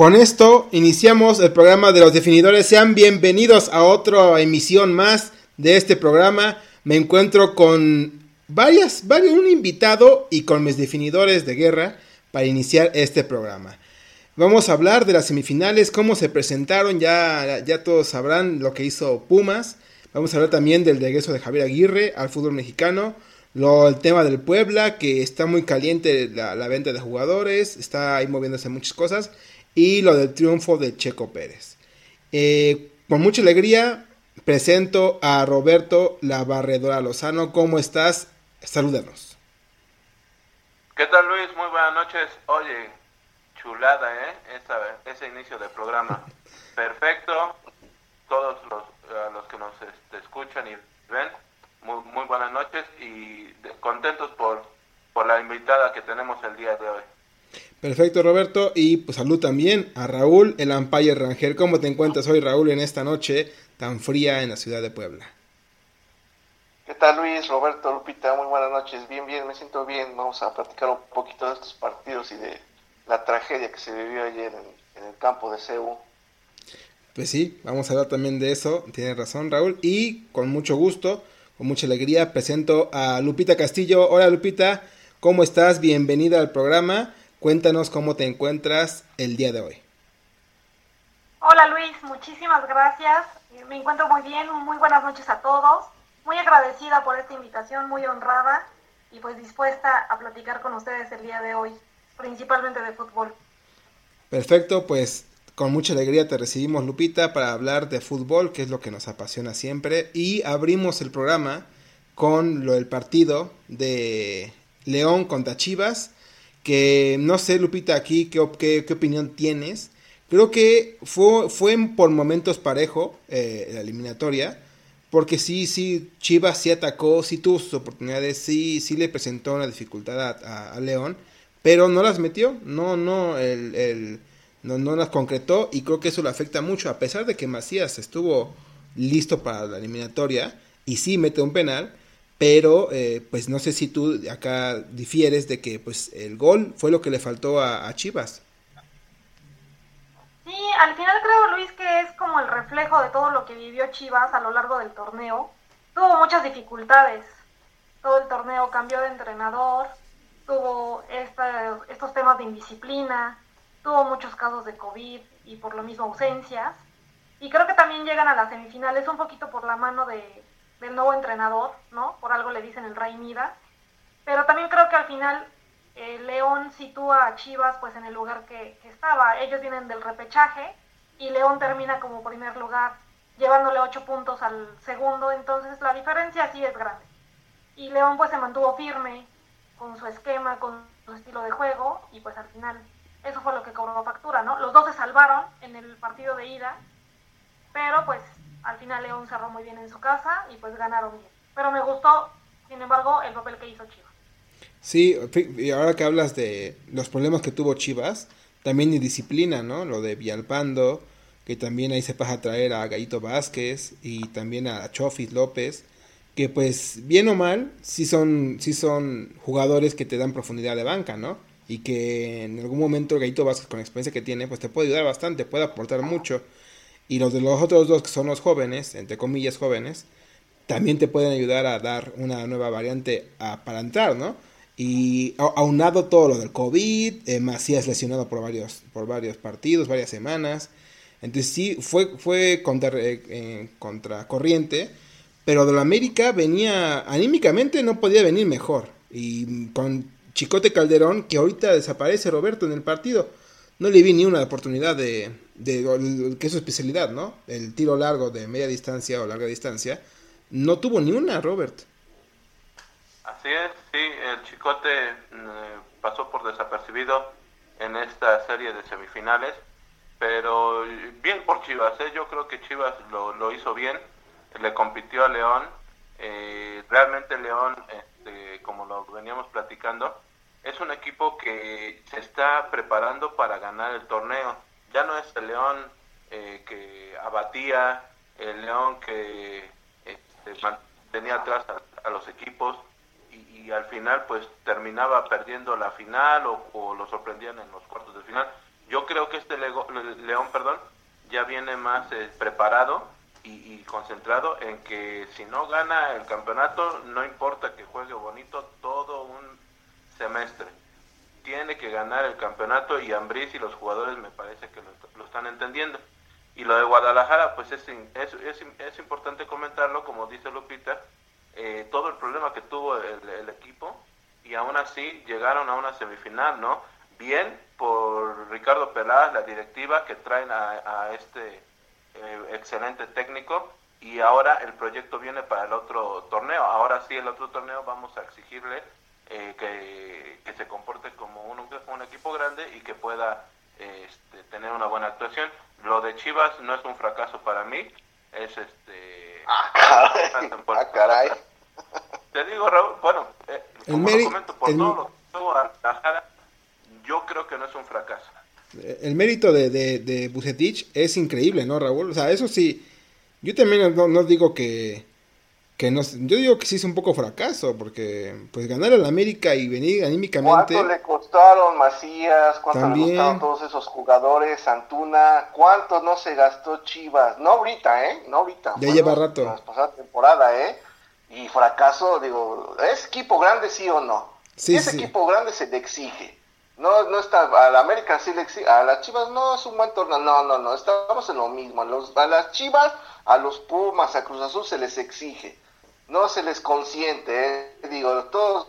Con esto iniciamos el programa de los definidores. Sean bienvenidos a otra emisión más de este programa. Me encuentro con varias, varios, un invitado y con mis definidores de guerra para iniciar este programa. Vamos a hablar de las semifinales, cómo se presentaron, ya, ya todos sabrán lo que hizo Pumas. Vamos a hablar también del regreso de Javier Aguirre al fútbol mexicano. Lo, el tema del Puebla, que está muy caliente la, la venta de jugadores, está ahí moviéndose muchas cosas y lo del triunfo de Checo Pérez. Eh, con mucha alegría presento a Roberto La Barredora Lozano. ¿Cómo estás? Salúdanos. ¿Qué tal Luis? Muy buenas noches. Oye, chulada, ¿eh? ese inicio del programa. Perfecto. Todos los, los que nos este, escuchan y ven, muy, muy buenas noches y contentos por, por la invitada que tenemos el día de hoy. Perfecto, Roberto. Y pues salud también a Raúl, el Ampaya Rangel. ¿Cómo te encuentras hoy, Raúl, en esta noche tan fría en la ciudad de Puebla? ¿Qué tal, Luis, Roberto, Lupita? Muy buenas noches. Bien, bien, me siento bien. Vamos a platicar un poquito de estos partidos y de la tragedia que se vivió ayer en, el campo de CEU. Pues sí, vamos a hablar también de eso. Tienes razón, Raúl. Y con mucho gusto, con mucha alegría, presento a Lupita Castillo. Hola, Lupita. ¿Cómo estás? Bienvenida al programa. Cuéntanos cómo te encuentras el día de hoy. Hola Luis, muchísimas gracias. Me encuentro muy bien, muy buenas noches a todos. Muy agradecida por esta invitación, muy honrada y pues dispuesta a platicar con ustedes el día de hoy, principalmente de fútbol. Perfecto, pues con mucha alegría te recibimos Lupita para hablar de fútbol, que es lo que nos apasiona siempre, y abrimos el programa con lo del partido de León contra Chivas que no sé, Lupita, aquí, ¿qué, qué, opinión tienes? Creo que fue, fue por momentos parejo eh, la eliminatoria, porque sí, sí, Chivas sí atacó, sí tuvo sus oportunidades, sí, sí le presentó una dificultad a, León, pero no las metió, no, no, el, el, no, no las concretó y creo que eso le afecta mucho, a pesar de que Macías estuvo listo para la eliminatoria y sí mete un penal, pero eh, pues no sé si tú acá difieres de que pues el gol fue lo que le faltó a, Chivas. Sí, al final creo Luis que es como el reflejo de todo lo que vivió Chivas a lo largo del torneo. Tuvo muchas dificultades. Todo el torneo cambió de entrenador, tuvo estos temas de indisciplina, tuvo muchos casos de COVID y por lo mismo ausencias. Y creo que también llegan a las semifinales un poquito por la mano de, del nuevo entrenador, ¿no? Por algo le dicen el Rey Mida. Pero también creo que al final eh, León sitúa a Chivas pues en el lugar que, estaba. Ellos vienen del repechaje y León termina como primer lugar, llevándole ocho puntos al segundo. Entonces la diferencia sí es grande. Y León pues se mantuvo firme con su esquema, con su estilo de juego y pues al final eso fue lo que cobró factura, ¿no? Los dos se salvaron en el partido de ida, pero pues al final León cerró muy bien en su casa y pues ganaron bien. Pero me gustó, sin embargo, el papel que hizo Chivas. Sí, y ahora que hablas de los problemas que tuvo Chivas, también disciplina, ¿no? Lo de Villalpando, que también ahí se pasa traer a Gallito Vázquez y también a Chofis López, que pues bien o mal, sí son, sí son jugadores que te dan profundidad de banca, ¿no? Y que en algún momento Gallito Vázquez con la experiencia que tiene, pues te puede ayudar bastante, puede aportar mucho. Y los de los otros dos, que son los jóvenes, entre comillas jóvenes, también te pueden ayudar a dar una nueva variante para entrar, ¿no? Y aunado todo lo del COVID, eh, Macías lesionado por varios, por varios partidos, varias semanas. Entonces sí, fue, fue contra, eh, contracorriente, pero de la América venía, anímicamente no podía venir mejor. Y con Chicote Calderón, que ahorita desaparece Roberto en el partido, no le vi ni una oportunidad de, de, que es su especialidad, ¿no? El tiro largo de media distancia o larga distancia, no tuvo ni una, Robert. Así es, sí, el Chicote mm, pasó por desapercibido en esta serie de semifinales, pero bien por Chivas, ¿eh? yo creo que Chivas lo, lo hizo bien, le compitió a León, eh, realmente León, este, como lo veníamos platicando, es un equipo que se está preparando para ganar el torneo ya no es el león eh, que abatía, el león que este, tenía atrás a, los equipos y, al final pues terminaba perdiendo la final o, lo sorprendían en los cuartos de final. Yo creo que este León, perdón, ya viene más eh, preparado y, concentrado en que si no gana el campeonato, no importa que juegue bonito todo un semestre. Tiene que ganar el campeonato y Ambris y los jugadores me parece que lo, están entendiendo. Y lo de Guadalajara, pues es, es, es, importante comentarlo, como dice Lupita, eh, todo el problema que tuvo el, equipo y aún así llegaron a una semifinal, ¿no? Bien por Ricardo Peláez, la directiva que traen a este eh, excelente técnico y ahora el proyecto viene para el otro torneo. Ahora sí, el otro torneo vamos a exigirle eh, que, se comporte como un, un, equipo grande y que pueda este, tener una buena actuación. Lo de Chivas no es un fracaso para mí, es este... Ah, caray. Ah, Te digo, Raúl, bueno, eh, como lo comento, por todo lo que tuvo yo creo que no es un fracaso el mérito de, de, de Bucetich es increíble, ¿no, Raúl? O sea, eso sí, yo también no, digo que, que no, yo digo que sí es un poco fracaso, porque pues ganar al América y venir anímicamente... ¿Cuánto le costaron Macías? ¿Cuánto le costaron todos esos jugadores? Antuna, ¿cuánto no se gastó Chivas? No ahorita, ¿eh? No ahorita. Ya lleva rato. La pasada temporada, ¿eh? Y fracaso, digo, ¿es equipo grande sí o no? Sí, ese equipo grande se le exige no, no está, a la América sí le exige, a las Chivas no es un buen torneo, no, no, no, estamos en lo mismo, a, los, a las Chivas, a los Pumas, a Cruz Azul se les exige, no se les consiente, ¿eh? digo, todos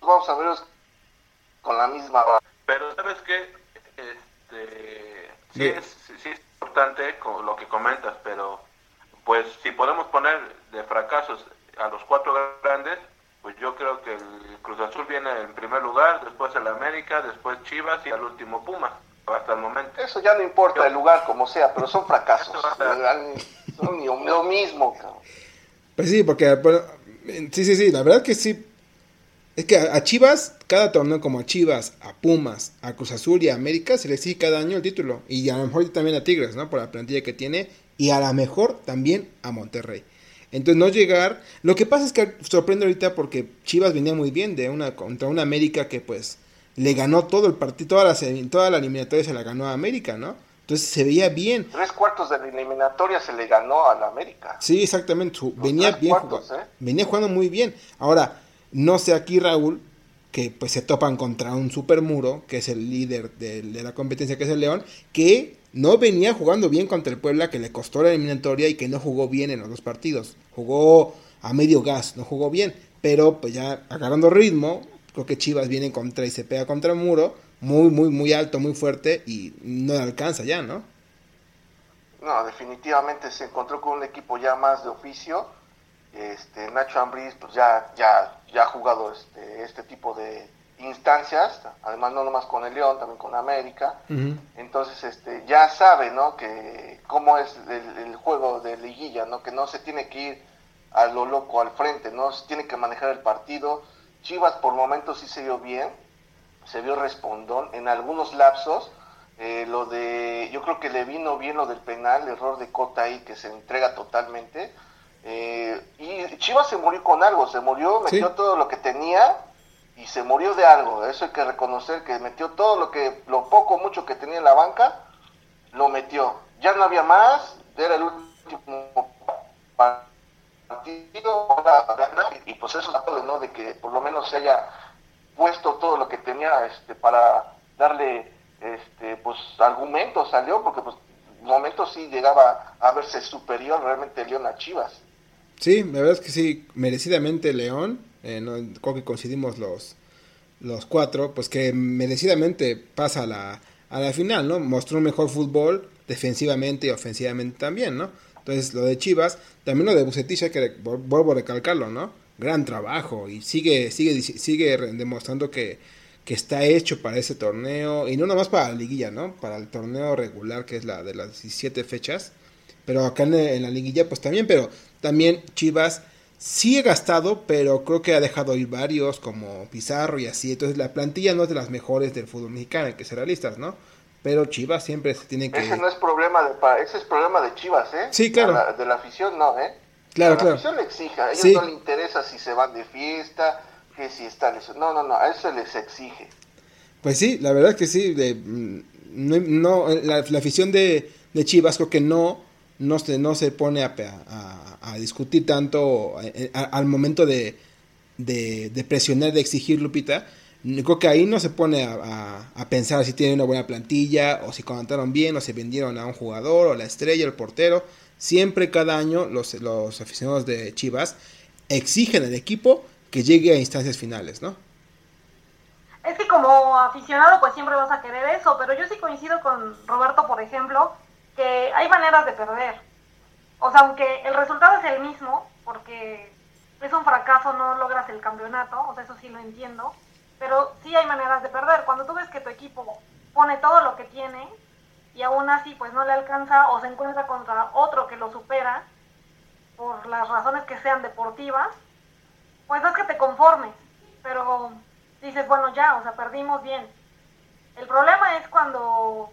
vamos a verlos con la misma... Pero sabes qué, este, sí, es, sí es importante con lo que comentas, pero pues si podemos poner de fracasos a los cuatro grandes, pues yo creo que el Cruz Azul viene en primer lugar, después el América, después Chivas y al último Puma, hasta el momento. Eso ya no importa el lugar como sea, pero son fracasos. son lo mismo, Pues sí, porque, sí, sí, sí, la verdad que sí. Es que a, Chivas, cada torneo como a Chivas, a Pumas, a Cruz Azul y a América se le exige cada año el título. Y a lo mejor también a Tigres, ¿no? Por la plantilla que tiene. Y a lo mejor también a Monterrey. Entonces no llegar, lo que pasa es que sorprende ahorita porque Chivas venía muy bien de una contra una América que pues le ganó todo el partido, toda la, toda la eliminatoria se la ganó a América, ¿no? Entonces se veía bien. Tres cuartos de la eliminatoria se le ganó a la América. Sí, exactamente. venía bien jugando, ¿eh? venía jugando muy bien. Ahora, no sé aquí Raúl, que pues se topan contra un supermuro, que es el líder de, de la competencia, que es el León, que no venía jugando bien contra el Puebla, que le costó la eliminatoria y que no jugó bien en los dos partidos. Jugó a medio gas, no jugó bien, pero pues ya agarrando ritmo, creo que Chivas viene contra y se pega contra el muro, muy, muy, muy alto, muy fuerte y no alcanza ya, ¿no? No, definitivamente se encontró con un equipo ya más de oficio. Este, Nacho Ambriz pues ya, ya, ya ha jugado este, este tipo de, instancias, además no nomás con el León, también con América. Entonces, este, ya sabe, ¿no? Que cómo es el, juego de liguilla, ¿no? Que no se tiene que ir a lo loco al frente, ¿no? Se tiene que manejar el partido. Chivas por momentos sí se vio bien, se vio respondón en algunos lapsos. Eh, lo de, yo creo que le vino bien lo del penal, error de Cota ahí que se entrega totalmente. Eh, y Chivas se murió con algo, se murió, metió todo lo que tenía y se murió de algo. Eso hay que reconocer que metió todo lo que, lo poco mucho que tenía en la banca, lo metió. Ya no había más, era el último partido y pues eso es ¿no? De que por lo menos se haya puesto todo lo que tenía este para darle este pues argumentos salió porque pues momentos sí llegaba a verse superior realmente León a Chivas. Sí, la verdad es que sí, merecidamente León eh, no, creo que coincidimos los, los cuatro, pues que merecidamente pasa a la, a la final, ¿no? Mostró un mejor fútbol defensivamente y ofensivamente también, ¿no? Entonces, lo de Chivas, también lo de Bucetich, hay que vuelvo a recalcarlo, ¿no? Gran trabajo y sigue, sigue, sigue demostrando que, que está hecho para ese torneo y no nomás para la liguilla, ¿no? Para el torneo regular que es la de las 17 fechas, pero acá en, en la liguilla pues también, pero también Chivas Sí he gastado, pero creo que ha dejado ir varios, como Pizarro y así. Entonces la plantilla no es de las mejores del fútbol mexicano, hay que ser realistas, ¿no? Pero Chivas siempre se tiene que... Ese no es problema de, ese es problema de Chivas, ¿eh? Sí, claro. de la afición no, ¿eh? Claro, claro. La afición le exige, a ellos no les interesa si se van de fiesta, que si están... No, no, no, a eso les exige. Pues sí, la verdad es que sí, de, mm, no, la, afición de, de, Chivas creo que no, no, se, no se pone a, a, discutir tanto al momento de, de, presionar, de exigir Lupita. Creo que ahí no se pone a, a, pensar si tiene una buena plantilla o si contrataron bien o si vendieron a un jugador o la estrella, el portero. Siempre cada año los, los aficionados de Chivas exigen al equipo que llegue a instancias finales, ¿no? Es que como aficionado pues siempre vas a querer eso, pero yo sí coincido con Roberto, por ejemplo, que hay maneras de perder. O sea, aunque el resultado es el mismo, porque es un fracaso, no logras el campeonato, o sea, eso sí lo entiendo, pero sí hay maneras de perder. Cuando tú ves que tu equipo pone todo lo que tiene y aún así pues no le alcanza o se encuentra contra otro que lo supera por las razones que sean deportivas, pues es que te conformes, pero dices, bueno, ya, o sea, perdimos bien. El problema es cuando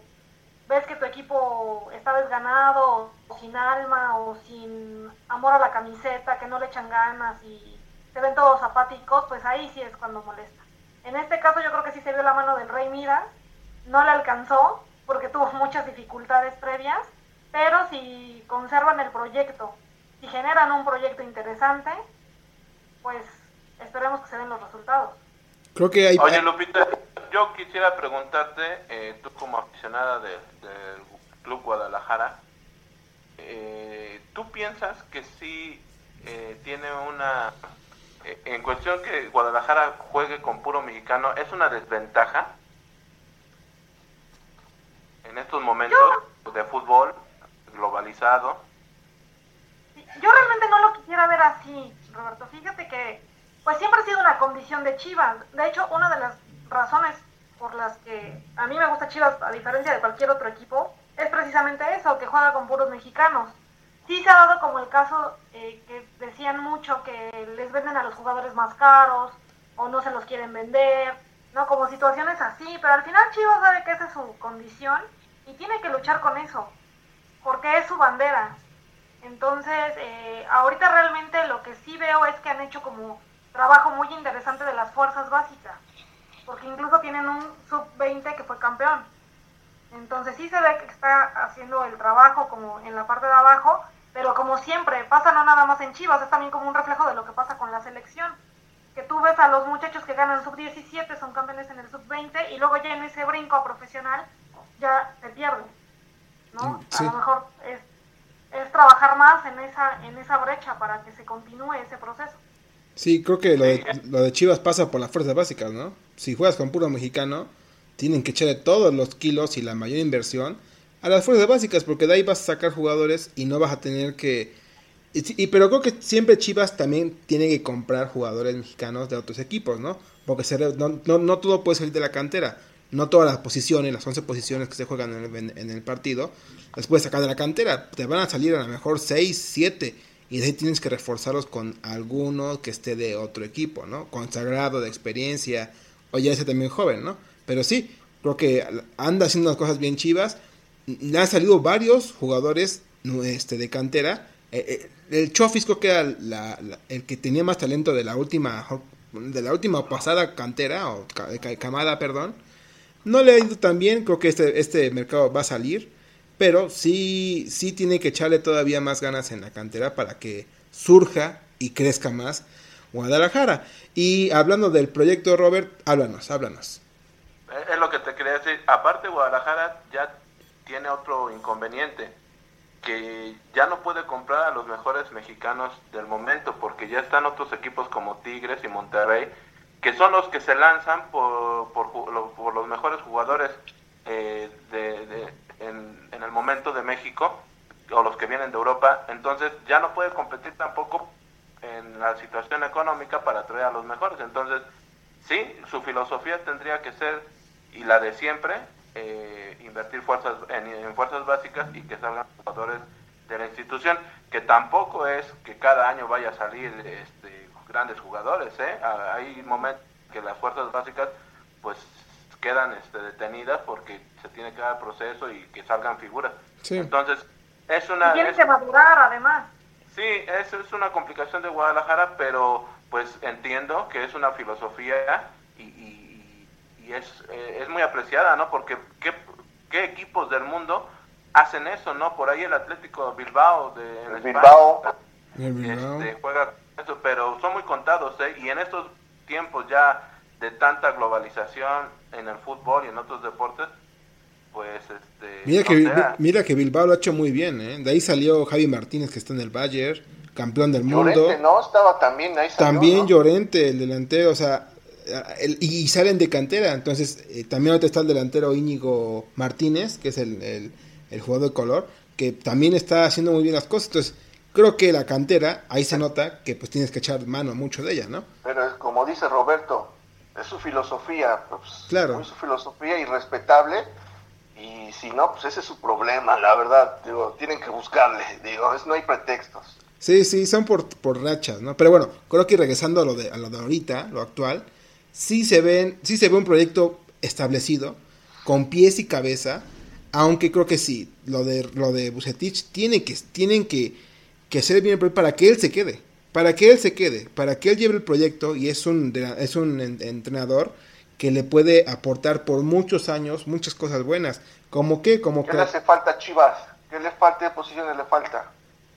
ves que tu equipo está desganado, o sin alma, o sin amor a la camiseta, que no le echan ganas y se ven todos apáticos, pues ahí sí es cuando molesta. En este caso yo creo que sí se vio la mano del Rey Midas, no le alcanzó porque tuvo muchas dificultades previas, pero si conservan el proyecto, si generan un proyecto interesante, pues esperemos que se den los resultados. Creo que hay... Oye, Lupita, yo quisiera preguntarte, eh, tú como aficionada del Club Guadalajara, eh, ¿tú piensas que sí eh, tiene una... en cuestión que Guadalajara juegue con puro mexicano, ¿es una desventaja en estos momentos de fútbol globalizado? Yo realmente no lo quisiera ver así, Roberto. Fíjate que pues siempre ha sido una condición de Chivas. De hecho, una de las razones por las que a mí me gusta Chivas, a diferencia de cualquier otro equipo, es precisamente eso, que juega con puros mexicanos. Sí se ha dado como el caso eh, que decían mucho que les venden a los jugadores más caros o no se los quieren vender, ¿no? Como situaciones así, pero al final Chivas sabe que esa es su condición y tiene que luchar con eso, porque es su bandera. Entonces, eh, ahorita realmente lo que sí veo es que han hecho como trabajo muy interesante de las fuerzas básicas, porque incluso tienen un sub-20 que fue campeón. Entonces sí se ve que está haciendo el trabajo como en la parte de abajo, pero como siempre, pasa no nada más en Chivas, es también como un reflejo de lo que pasa con la selección. Que tú ves a los muchachos que ganan sub-17, son campeones en el sub-20, y luego ya en ese brinco profesional ya se pierden. ¿no? Mm, a lo mejor es, es trabajar más en esa, en esa brecha para que se continúe ese proceso. Sí, creo que lo de, lo de Chivas pasa por las fuerzas básicas, ¿no? Si juegas con puro mexicano, tienen que echarle todos los kilos y la mayor inversión a las fuerzas básicas, porque de ahí vas a sacar jugadores y no vas a tener que... Y, pero creo que siempre Chivas también tiene que comprar jugadores mexicanos de otros equipos, ¿no? Porque se, no, no, no, todo puede salir de la cantera. No todas las posiciones, las 11 posiciones que se juegan en el, en el partido, las puedes sacar de la cantera. Te van a salir a lo mejor 6, 7 y de ahí tienes que reforzarlos con alguno que esté de otro equipo, ¿no? Consagrado, de experiencia, o ya ese también joven, ¿no? Pero sí, creo que anda haciendo las cosas bien chivas. Le han salido varios jugadores este, de cantera. Eh, eh, el Chofis creo que era el que tenía más talento de la última de la última pasada cantera o camada, perdón. No le ha ido tan bien, creo que este, este mercado va a salir pero sí, sí tiene que echarle todavía más ganas en la cantera para que surja y crezca más Guadalajara. Y hablando del proyecto, Robert, háblanos, háblanos. Es lo que te quería decir. Aparte, Guadalajara ya tiene otro inconveniente, que ya no puede comprar a los mejores mexicanos del momento, porque ya están otros equipos como Tigres y Monterrey, que son los que se lanzan por, por, los mejores jugadores eh, de en, el momento de México o los que vienen de Europa, entonces ya no puede competir tampoco en la situación económica para traer a los mejores. Entonces, sí, su filosofía tendría que ser, y la de siempre, eh, invertir fuerzas en, fuerzas básicas y que salgan jugadores de la institución, que tampoco es que cada año vaya a salir este, grandes jugadores. ¿eh? Hay momentos que las fuerzas básicas pues quedan este, detenidas porque se tiene que dar proceso y que salgan figuras. Entonces, es una... tiene que madurar además. Sí, eso es una complicación de Guadalajara, pero pues entiendo que es una filosofía y, y, es, eh, es muy apreciada, ¿no? Porque ¿qué, qué equipos del mundo hacen eso, ¿no? Por ahí el Atlético Bilbao de Bilbao. Este, juega eso, pero son muy contados, ¿eh? Y en estos tiempos ya de tanta globalización en el fútbol y en otros deportes, pues este... Mira, que, mira que Bilbao lo ha hecho muy bien, ¿eh? De ahí salió Javi Martínez que está en el Bayern, campeón del Llorente, mundo. ¿no? Estaba también ahí También Llorente, el delantero, o sea, y salen de cantera, entonces eh, también ahorita está el delantero Íñigo Martínez, que es el, el, jugador de color, que también está haciendo muy bien las cosas, entonces creo que la cantera, ahí se nota que pues tienes que echar mano mucho de ella, ¿no? Pero como dice Roberto, es su filosofía, pues, claro. es su filosofía irrespetable y si no, pues ese es su problema, la verdad, digo, tienen que buscarle, digo, es, no hay pretextos. Sí, sí, son por, por rachas, ¿no? Pero bueno, creo que regresando a lo de, a lo de ahorita, lo actual, sí se ven, sí se ve un proyecto establecido, con pies y cabeza, aunque creo que sí, lo de lo de Bucetich tiene que, tienen que, que hacer bien para que él se quede, para que él se quede, para que él lleve el proyecto y es un, es un entrenador que le puede aportar por muchos años muchas cosas buenas, como que, como ¿Qué le hace falta Chivas? ¿Qué le falta de posiciones le falta?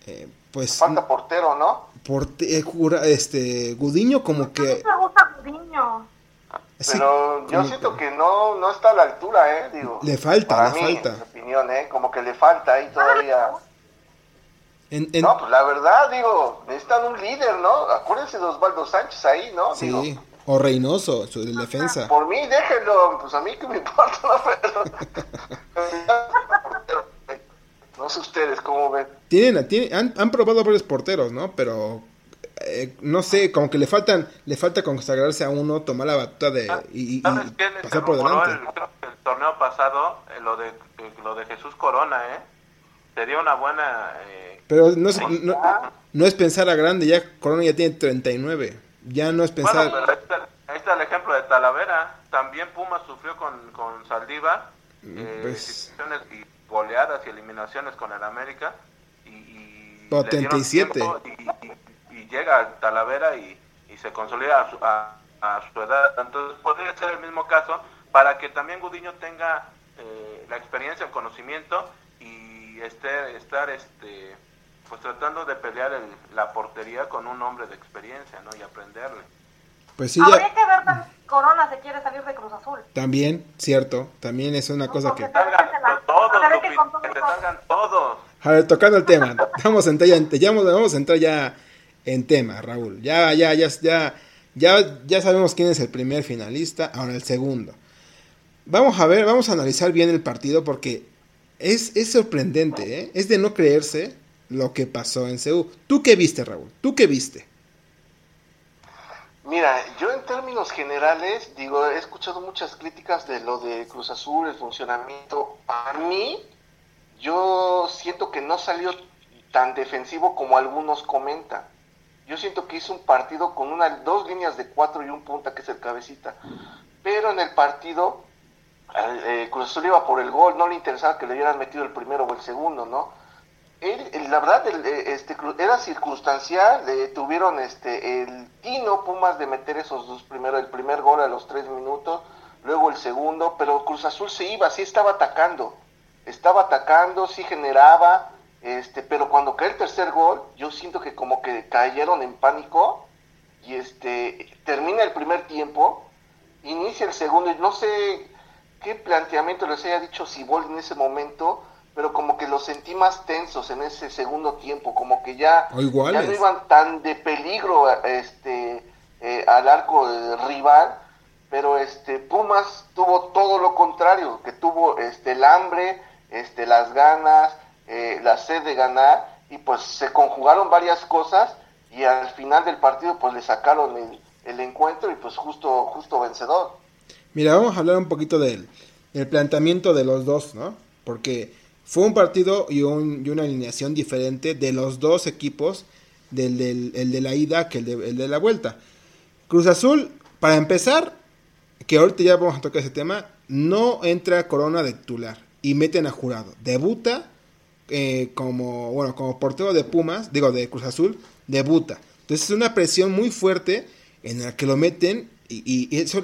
Eh, pues falta portero, ¿no? Porte, eh, este Gudiño como que me gusta Gudiño pero yo siento que... no, no está a la altura, ¿eh? Digo, le falta, para le mí, falta. mi opinión, ¿eh? Como que le falta ahí todavía. No, pues la verdad, digo, necesitan un líder, ¿no? Acuérdense de Osvaldo Sánchez ahí, ¿no? Sí, o Reynoso, su defensa. Por mí, déjenlo, pues a mí que me importa, ¿no? Pero... no sé ustedes cómo ven. Tienen, tienen han, han probado varios porteros, ¿no? Pero eh, no sé, como que le faltan, le falta consagrarse a uno, tomar la batuta de y, pasar por delante. El, torneo pasado, eh, lo de eh, lo de Jesús Corona, ¿eh? Sería una buena. Pero no es, no, es pensar a grande, ya Corona ya tiene 39, ya no es pensar. Bueno, pero ahí, está, el ejemplo de Talavera. También Pumas sufrió con, con Saldiva, mm, pues... y goleadas y eliminaciones con el América. Y, y 37 llega a Talavera y, se consolida a su, edad. Entonces podría ser el mismo caso para que también Gudiño tenga eh, la experiencia, el conocimiento y esté, estar este, pues tratando de pelear la portería con un hombre de experiencia ¿no? y aprenderle. Pues sí, Habría que ver también Corona se quiere salir de Cruz Azul. También, cierto, también es una cosa que... Que, salgan todos. A ver, tocando el tema, vamos a entrar ya, ya, vamos a entrar ya en tema, Raúl. Ya, ya, ya, ya, ya, ya sabemos quién es el primer finalista, ahora el segundo. Vamos a ver, vamos a analizar bien el partido porque es, es sorprendente, ¿eh? es de no creerse lo que pasó en Seúl. ¿Tú qué viste, Raúl? ¿Tú qué viste? Mira, yo en términos generales, digo, he escuchado muchas críticas de lo de Cruz Azul, el funcionamiento. A mí, yo siento que no salió tan defensivo como algunos comentan. Yo siento que hizo un partido con una, dos líneas de cuatro y un punta, que es el cabecita. Pero en el partido, eh, Cruz Azul iba por el gol, no le interesaba que le hubieran metido el primero o el segundo, ¿no? Él, la verdad, eh, este, era circunstancial, tuvieron este, el tino Pumas de meter esos dos primeros, el primer gol a los tres minutos, luego el segundo, pero Cruz Azul se iba, sí estaba atacando, estaba atacando, sí generaba, este, pero cuando cae el tercer gol, yo siento que como que cayeron en pánico y este termina el primer tiempo, inicia el segundo y no sé qué planteamiento les haya dicho Cibol en ese momento, pero como que los sentí más tensos en ese segundo tiempo, como que ya, ya no iban tan de peligro este eh, al arco rival, pero este Pumas tuvo todo lo contrario, que tuvo este el hambre, este las ganas, eh, la sed de ganar y pues se conjugaron varias cosas y al final del partido pues le sacaron el, encuentro y pues justo, justo vencedor. Mira, vamos a hablar un poquito del, planteamiento de los dos, ¿no? Porque fue un partido y, un, y una alineación diferente de los dos equipos, del, del el de la ida que el de, de la vuelta. Cruz Azul, para empezar, que ahorita ya vamos a tocar ese tema, no entra Corona de titular y meten a jurado. Debuta eh, como, bueno, como portero de Pumas, digo, de Cruz Azul, debuta. Entonces es una presión muy fuerte en la que lo meten y, eso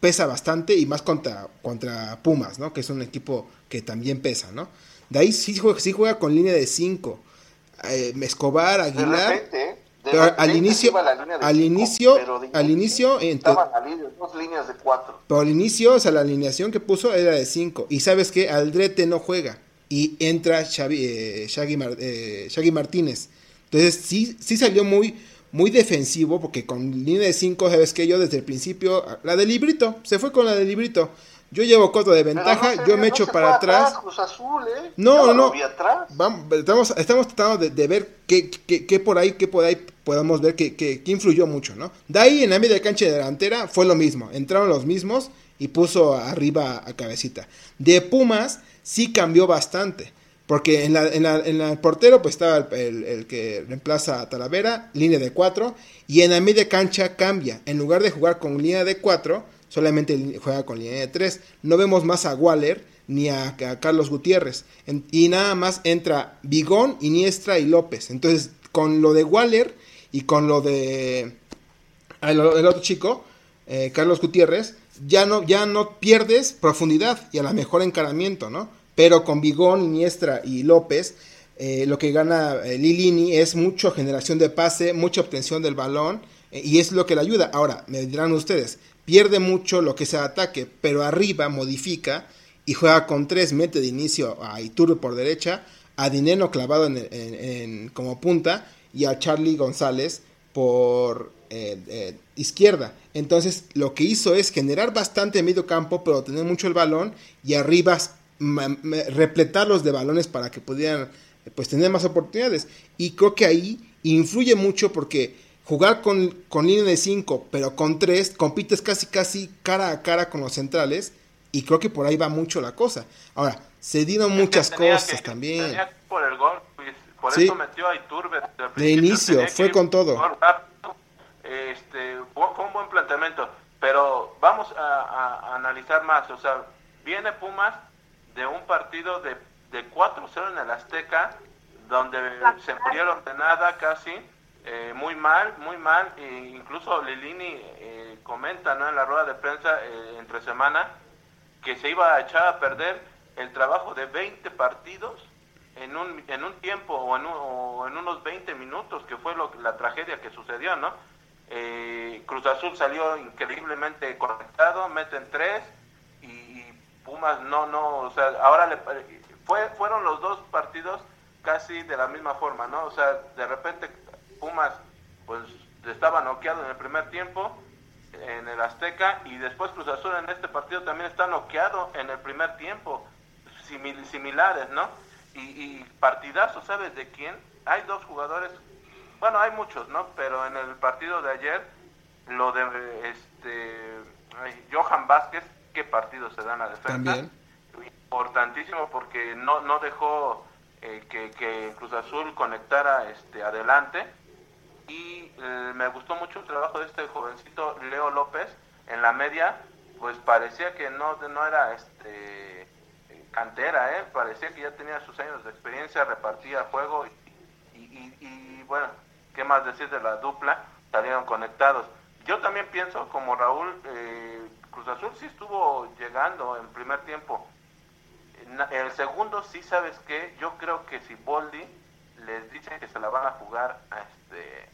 pesa bastante y más contra, contra Pumas, ¿no? Que es un equipo que también pesa, ¿no? De ahí sí juega, sí juega con línea de 5. Eh, Escobar, Aguilar. repente, de pero al repente inicio, al cinco, inicio, pero de al inicio, líder, dos líneas de cuatro. pero al inicio, o sea, la alineación que puso era de 5. Y sabes que Aldrete no juega. Y entra Xavi, eh, Shaggy, Mar- eh, Shaggy Martínez. Entonces sí, sí salió muy, muy defensivo. Porque con línea de 5, sabes que yo desde el principio, la del librito, se fue con la del librito. Yo llevo cuatro de ventaja, no se- yo me no echo para atrás. Cruz Azul, ¿eh? No, no. atrás. Vamos, estamos, estamos tratando de, de ver qué, qué, qué por ahí, qué por ahí podemos ver que, que, que influyó mucho, ¿no? De ahí en la media cancha delantera fue lo mismo. Entraron los mismos y puso arriba a cabecita. De Pumas sí cambió bastante. Porque en, la, en, la, en la- el portero pues estaba el, el- que reemplaza a Talavera, línea de 4. Y en la media cancha cambia. En lugar de jugar con línea de 4, solamente juega con línea de 3. No vemos más a Waller ni a, Carlos Gutiérrez. Y nada más entra Bigón, Iniestra y López. Entonces, con lo de Waller y con lo de ah, el otro chico, eh, Carlos Gutiérrez, ya no, ya no pierdes profundidad y a lo mejor encaramiento, ¿no? Pero con Bigón, Iniestra y López, eh, lo que gana eh, Lilini es mucha generación de pase, mucha obtención del balón eh, y es lo que le ayuda. Ahora, me dirán ustedes, pierde mucho lo que es el ataque, pero arriba modifica y juega con tres, mete de inicio a Iturbe por derecha, a Dineno clavado en, como punta y a Charlie González por izquierda. Entonces lo que hizo es generar bastante medio campo, pero tener mucho el balón y arriba repletarlos de balones para que pudieran eh, pues tener más oportunidades. Y creo que ahí influye mucho porque jugar con, con línea de 5, pero con 3, compites casi casi cara a cara con los centrales. Y creo que por ahí va mucho la cosa. Ahora, se dieron muchas cosas que- también. por el gol, pues, por Sí. eso metió a Iturbe. principio, inicio, fue con todo. Este, fue fue un buen planteamiento, pero vamos a, a- a analizar más. O sea, viene Pumas de un partido de, de 4-0 en el Azteca, donde se murieron de nada casi, eh, muy mal, muy mal. E incluso Lilini eh, comenta ¿no? en la rueda de prensa eh, entre semana que se iba a echar a perder el trabajo de 20 partidos en un, en un tiempo o en, un- o en unos 20 minutos, que fue lo, la tragedia que sucedió, ¿no? Eh, Cruz Azul salió increíblemente conectado, meten tres Pumas no, no, o sea, ahora le, fue, fueron los dos partidos casi de la misma forma, ¿no? O sea, de repente Pumas pues estaba noqueado en el primer tiempo en el Azteca y después Cruz Azul en este partido también está noqueado en el primer tiempo, simil- similares, ¿no? Y, y partidazo, ¿sabes de quién? Hay dos jugadores, bueno, hay muchos, ¿no? Pero en el partido de ayer, lo de este Johan Vázquez, qué partido se da en la defensa. También. Importantísimo porque no, no dejó eh, que, que Cruz Azul conectara este adelante. Y eh, me gustó mucho el trabajo de este jovencito Leo López en la media. Pues parecía que no no era este cantera eh parecía que ya tenía sus años de experiencia repartía juego y, y, y, bueno qué más decir de la dupla salieron conectados. Yo también pienso como Raúl eh, Cruz Azul sí estuvo llegando en primer tiempo. En el segundo sí sabes que yo creo que si Boldi les dice que se la van a jugar a este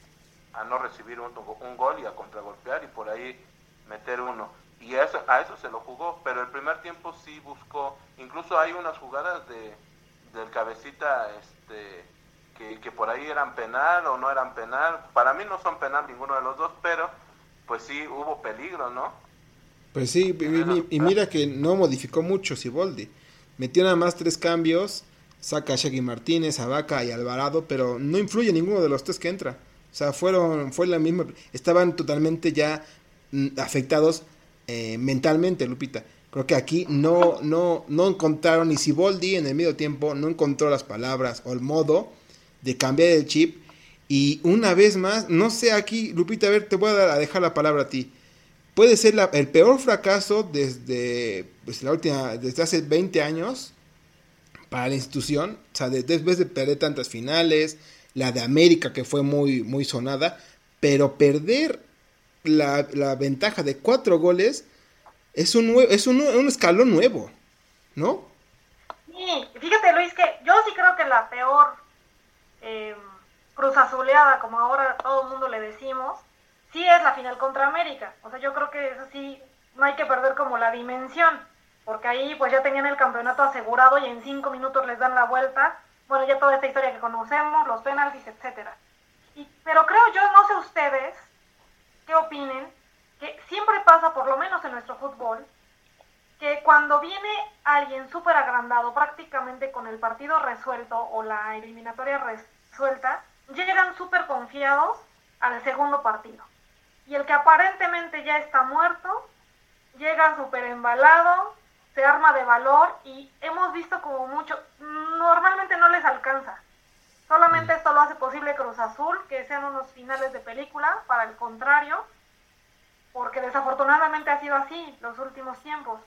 a no recibir un, un gol y a contragolpear y por ahí meter uno. Y a eso, a eso se lo jugó pero el primer tiempo sí buscó. Incluso hay unas jugadas de del cabecita este que, que por ahí eran penal o no eran penal. Para mí no son penal ninguno de los dos pero pues sí hubo peligro no Pues sí, y, y- mira que no modificó mucho Siboldi. Metió nada más tres cambios, saca a Shaggy Martínez, a Vaca y Alvarado, pero no influye ninguno de los tres que entra. O sea, fueron, fue la misma, estaban totalmente ya mm, afectados eh, mentalmente, Lupita. Creo que aquí no, no, no encontraron, y Siboldi en el medio tiempo no encontró las palabras o el modo de cambiar el chip. Y una vez más, no sé aquí, Lupita, a ver, te voy dar- a dejar la palabra a ti puede ser la- el peor fracaso desde pues, la última desde hace 20 años para la institución o sea de- después de perder tantas finales la de América que fue muy muy sonada pero perder la, la ventaja de cuatro goles es un, es un, escalón nuevo, ¿no? Sí, fíjate Luis que yo sí creo que la peor eh, cruz azuleada, como ahora todo el mundo le decimos, sí es la final contra América. O sea, yo creo que eso sí, no hay que perder como la dimensión, porque ahí pues ya tenían el campeonato asegurado y en cinco minutos les dan la vuelta. Bueno, ya toda esta historia que conocemos, los penaltis, etcétera. Y, pero creo yo, no sé ustedes qué opinen, que siempre pasa, por lo menos en nuestro fútbol, que cuando viene alguien súper agrandado, prácticamente con el partido resuelto o la eliminatoria resuelta, llegan súper confiados al segundo partido. Y el que aparentemente ya está muerto, llega súper embalado, se arma de valor y hemos visto como mucho, normalmente no les alcanza. Solamente esto lo hace posible Cruz Azul, que sean unos finales de película, para el contrario, porque desafortunadamente ha sido así los últimos tiempos.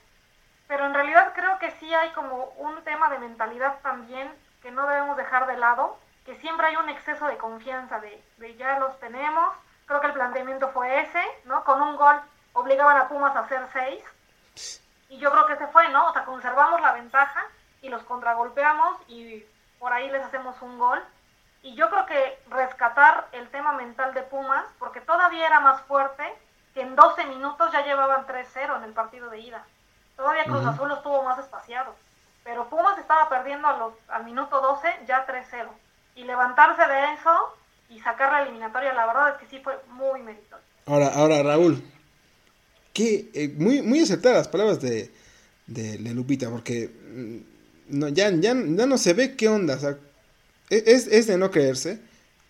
Pero en realidad creo que sí hay como un tema de mentalidad también que no debemos dejar de lado, que siempre hay un exceso de confianza de, de ya los tenemos. Creo que el planteamiento fue ese, ¿no? Con un gol obligaban a Pumas a hacer seis. Y yo creo que se fue, ¿no? O sea, conservamos la ventaja y los contragolpeamos y por ahí les hacemos un gol. Y yo creo que rescatar el tema mental de Pumas, porque todavía era más fuerte, que en 12 minutos ya llevaban 3-0 en el partido de ida. Todavía Cruz Azul lo estuvo más espaciado. Pero Pumas estaba perdiendo a los, al minuto 12 ya 3-0. Y levantarse de eso y sacar la eliminatoria, la verdad es que sí fue muy meritorio. Ahora, ahora Raúl, que eh, muy, muy acertadas las palabras de, de, Lupita, porque mm, no, ya, ya, ya, no se ve qué onda. O sea, e, es, es, de no creerse.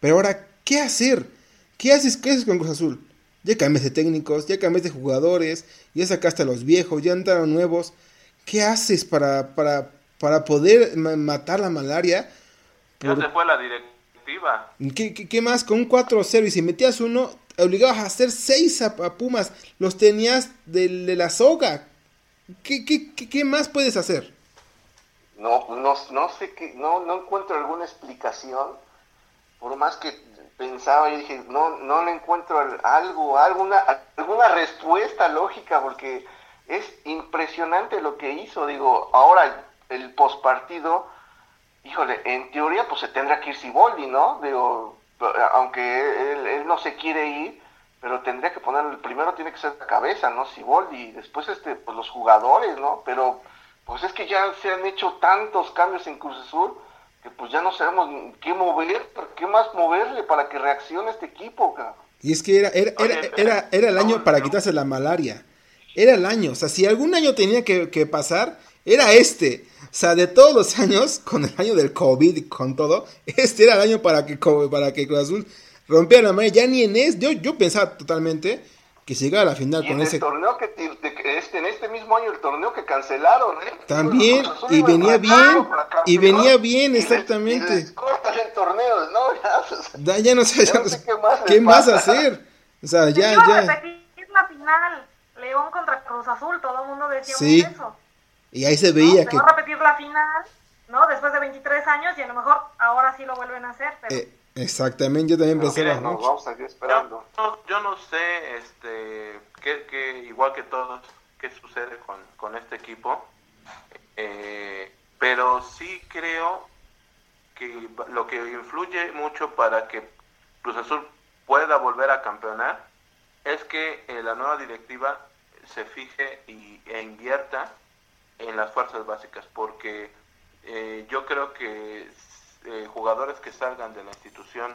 Pero ahora, ¿qué hacer? ¿Qué haces, qué haces con Cruz Azul? Ya cambiaste de técnicos, ya cambiaste de jugadores, ya sacaste a los viejos, ya entraron nuevos. ¿Qué haces para, para, para poder matar la malaria? Por... Ya se fue la ¿Qué, qué, qué más? Con un 4-0 y si metías uno, obligabas a hacer 6 a, a, Pumas. Los tenías de, de la soga. ¿Qué, qué, qué, más puedes hacer? No, no, no sé qué, no, no encuentro alguna explicación. Por más que pensaba y dije, no, no le encuentro algo, alguna, alguna respuesta lógica, porque es impresionante lo que hizo. Digo, ahora el pospartido, híjole, en teoría pues se tendrá que ir Siboldi, ¿no? Digo, aunque él, él, no se quiere ir, pero tendría que poner, el primero tiene que ser la cabeza, ¿no? Siboldi, y después este, pues los jugadores, ¿no? Pero pues es que ya se han hecho tantos cambios en Cruz Azul que pues ya no sabemos qué mover, qué más moverle para que reaccione este equipo, cabrón. Y es que era, era, era, era, era el año para quitarse la malaria. Era el año. O sea, si algún año tenía que, que, pasar, era este. O sea, de todos los años, con el año del COVID y con todo, este era el año para que, para que Cruz Azul rompiera la malaria. Ya ni en es. Yo, yo pensaba totalmente que se llegara a la final y con en ese. El torneo que, que este, en este mismo año, el torneo que cancelaron, ¿eh? También, y venía bien, y venía bien, exactamente. Y les, el torneo, ¿no? Ya, ya no sé, ya no sé qué más, qué más hacer. O sea, ya, ya. Es la final, León contra Cruz Azul, todo el mundo decía sí. eso. Y ahí se veía ¿no? que. Se va a repetir la final, ¿no? Después de 23 años y a lo mejor ahora sí lo vuelven a hacer, pero. Eh, Exactamente, yo también pensé no, no, vamos a seguir esperando. Yo, no, yo no sé, este, que, que, igual que todos, qué sucede con, con este equipo, eh, pero sí creo que lo que influye mucho para que Cruz Azul pueda volver a campeonar es que eh, la nueva directiva se fije y, e invierta en las fuerzas básicas, porque eh, yo creo que eh, jugadores que salgan de la institución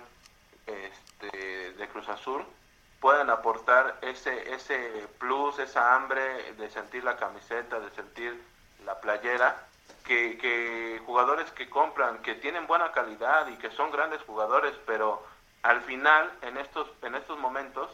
este, de Cruz Azul puedan aportar ese, ese plus, esa hambre de sentir la camiseta, de sentir la playera, que, que jugadores que compran, que tienen buena calidad y que son grandes jugadores, pero al final, en estos, en estos momentos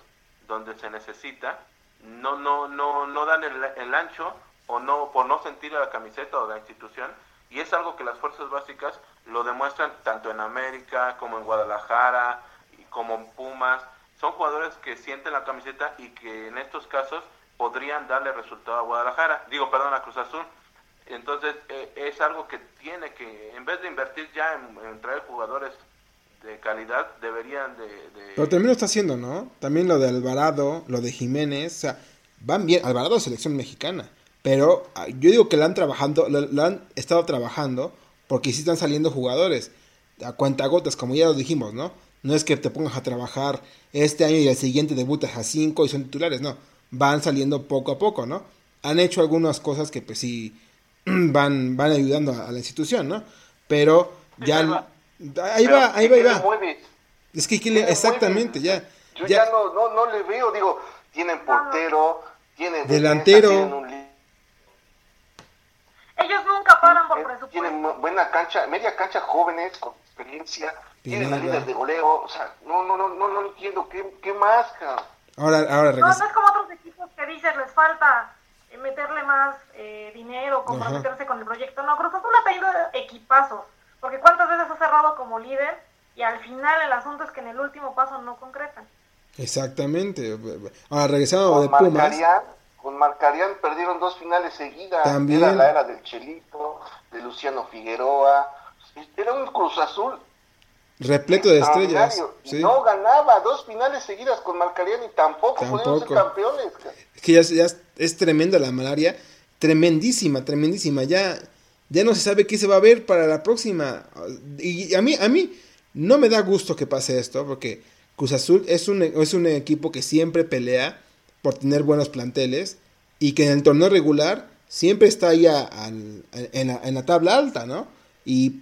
donde se necesita, no, no, no, no dan el, el ancho o no por no sentir la camiseta o la institución, y es algo que las fuerzas básicas lo demuestran tanto en América como en Guadalajara y como en Pumas. Son jugadores que sienten la camiseta y que en estos casos podrían darle resultado a Guadalajara, digo, perdón, a Cruz Azul. Entonces eh, es algo que tiene que, en vez de invertir ya en, traer jugadores de calidad, deberían de, de, Pero también lo está haciendo, ¿no? También lo de Alvarado, lo de Jiménez, o sea, van bien. Alvarado es selección mexicana. Pero ah, yo digo que lo han trabajando, lo, han estado trabajando porque sí están saliendo jugadores a cuentagotas, como ya lo dijimos, ¿no? No es que te pongas a trabajar este año y el siguiente debutas a cinco y son titulares, no. Van saliendo poco a poco, ¿no? Han hecho algunas cosas que pues sí van, van ayudando a, la institución, ¿no? Pero ya... Ahí va, ahí va, ahí va. Es que, exactamente, ya. Yo ya, no, no, no, le veo, digo, tienen portero, tienen delantero. Ellos nunca paran por presupuesto. Tienen buena cancha, media cancha jóvenes con experiencia, tienen la líder de goleo, o sea, no, no, no, no, no entiendo qué, qué más, Ahora, ahora No, no es como otros equipos que dices, les falta eh, meterle más eh, dinero, comprometerse con el proyecto. No, Cruz Azul ha tenido equipazos, porque cuántas veces ha cerrado como líder y al final el asunto es que en el último paso no concretan. Exactamente. Ahora, regresando de Pumas. Con Marcarián perdieron dos finales seguidas. También. Era la era del Chelito, de Luciano Figueroa. Era un Cruz Azul repleto de estrellas. No ganaba dos finales seguidas con Marcarián y tampoco, tampoco. ser campeones. Es que ya, ya, es tremenda la malaria, tremendísima, tremendísima. Ya, ya no se sabe qué se va a ver para la próxima. Y a mí, a mí no me da gusto que pase esto, porque Cruz Azul es un, es un equipo que siempre pelea por tener buenos planteles y que en el torneo regular siempre está ahí en, la, en, la, tabla alta, ¿no? Y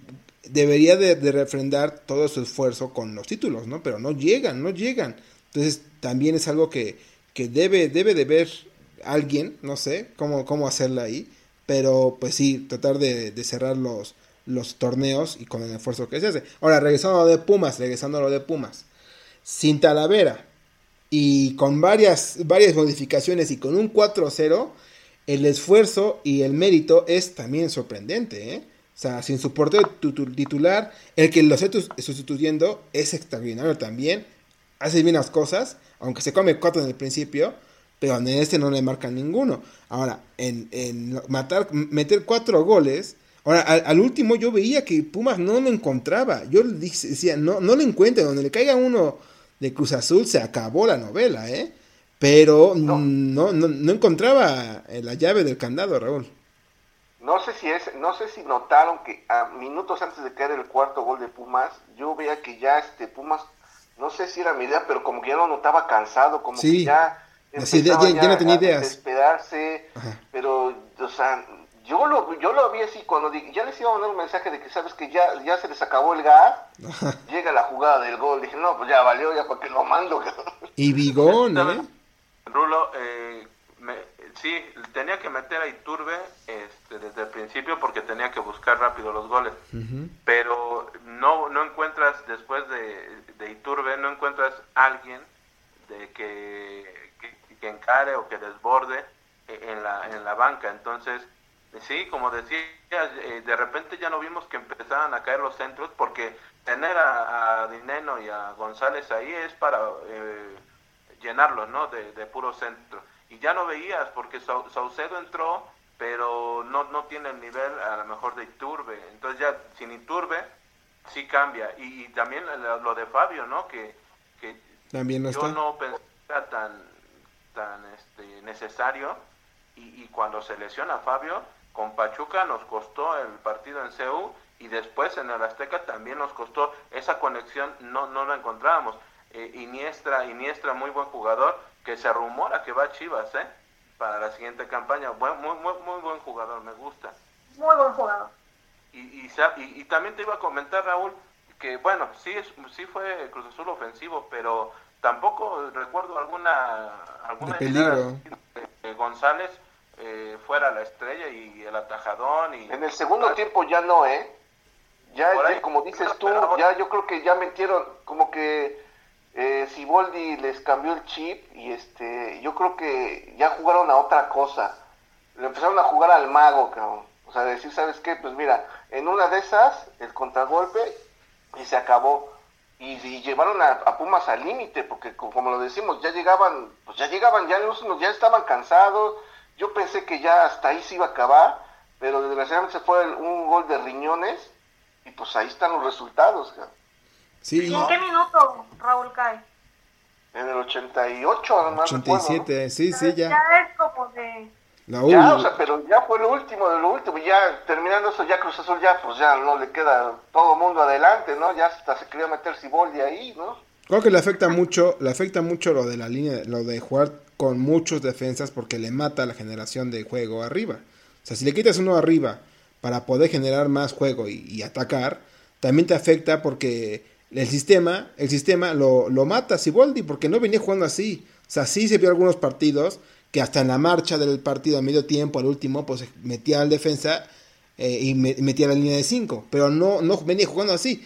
debería de, refrendar todo su esfuerzo con los títulos, ¿no? Pero no llegan, no llegan. Entonces también es algo que, que debe, debe de ver alguien, no sé cómo, cómo hacerla ahí, pero pues sí, tratar de, de cerrar los, los torneos y con el esfuerzo que se hace. Ahora, regresando a lo de Pumas, regresando a lo de Pumas sin Talavera y con varias, varias modificaciones y con un 4-0, el esfuerzo y el mérito es también sorprendente. ¿eh? O sea, sin su titular, el que lo esté sustituyendo es extraordinario también. Hace bien las cosas, aunque se come cuatro en el principio, pero en este no le marcan ninguno. Ahora, en, en matar, meter cuatro goles, Ahora, al, último yo veía que Pumas no lo encontraba. Yo decía, no, no lo encuentra. Donde le caiga uno de Cruz Azul se acabó la novela, ¿eh? Pero no, no, no, encontraba eh, la llave del candado, Raúl. No sé si es, no sé si notaron que a minutos antes de caer el cuarto gol de Pumas, yo veía que ya este Pumas, no sé si era mi idea, pero como que ya lo notaba cansado, como que ya, Así, ya, ya, no tenía ideas. Desesperarse, pero, o sea, yo lo, yo lo vi así cuando ya les iba a mandar un mensaje de que sabes que ya, ya se les acabó el gas, llega la jugada del gol, dije, no, pues ya valió, ya para que lo mando. y Bigón, ¿eh? Rulo, eh, sí, tenía que meter a Iturbe este, desde el principio porque tenía que buscar rápido los goles, pero no, no encuentras después de, de Iturbe, no encuentras alguien de que, que, que encare o que desborde en la, en la banca, entonces Sí, como decías, eh, de repente ya no vimos que empezaban a caer los centros porque tener a, Dineno y a González ahí es para eh, llenarlos, ¿no? De, puro centro. Y ya no veías porque Saucedo entró, pero no, no tiene el nivel a lo mejor de Iturbe. Entonces ya sin Iturbe sí cambia. Y, también lo de Fabio, ¿no? Que, que también no yo no pensaba tan, tan este, necesario. Y, y cuando se lesiona Fabio, con Pachuca nos costó el partido en CEU y después en el Azteca también nos costó esa conexión, no, no la encontrábamos. Eh, Iniestra, Iniestra, muy buen jugador, que se rumora que va a Chivas, ¿eh? Para la siguiente campaña. Buen, muy, muy, muy buen jugador, me gusta. Muy buen jugador. Y, y, y, también te iba a comentar, Raúl, que bueno, sí, es, sí fue Cruz Azul ofensivo, pero tampoco recuerdo alguna, alguna de González eh, fuera la estrella y el atajadón. Y... En el segundo tiempo ya no, ¿eh? Ya, como dices tú, ya yo creo que ya metieron, como que eh, Siboldi les cambió el chip y este, yo creo que ya jugaron a otra cosa. Le empezaron a jugar al mago, cabrón. O sea, decir, ¿sabes qué? Pues mira, en una de esas, el contragolpe, y se acabó. Y, llevaron a, Pumas al límite, porque como lo decimos, ya llegaban, pues ya llegaban, ya los ya estaban cansados, yo pensé que ya hasta ahí se iba a acabar, pero desgraciadamente se fue un gol de riñones y pues ahí están los resultados. Sí. ¿En qué minuto Raúl cae? En el 88, no 87, sí, sí, ya. Ya es como de... La ya, o sea, pero ya fue lo último de lo último, ya terminando eso, ya Cruz Azul ya, pues ya no le queda todo mundo adelante, ¿no? Ya hasta se quería meter Ciboldi ahí, ¿no? Creo que le afecta mucho, le afecta mucho lo de la línea, lo de jugar con muchos defensas porque le mata la generación de juego arriba. O sea, si le quitas uno arriba para poder generar más juego y, atacar, también te afecta porque el sistema, el sistema lo, lo mata Siboldi porque no venía jugando así. O sea, sí se vio algunos partidos que hasta en la marcha del partido a medio tiempo, al último, pues metía al defensa eh, y metía la línea de 5, pero no, no venía jugando así.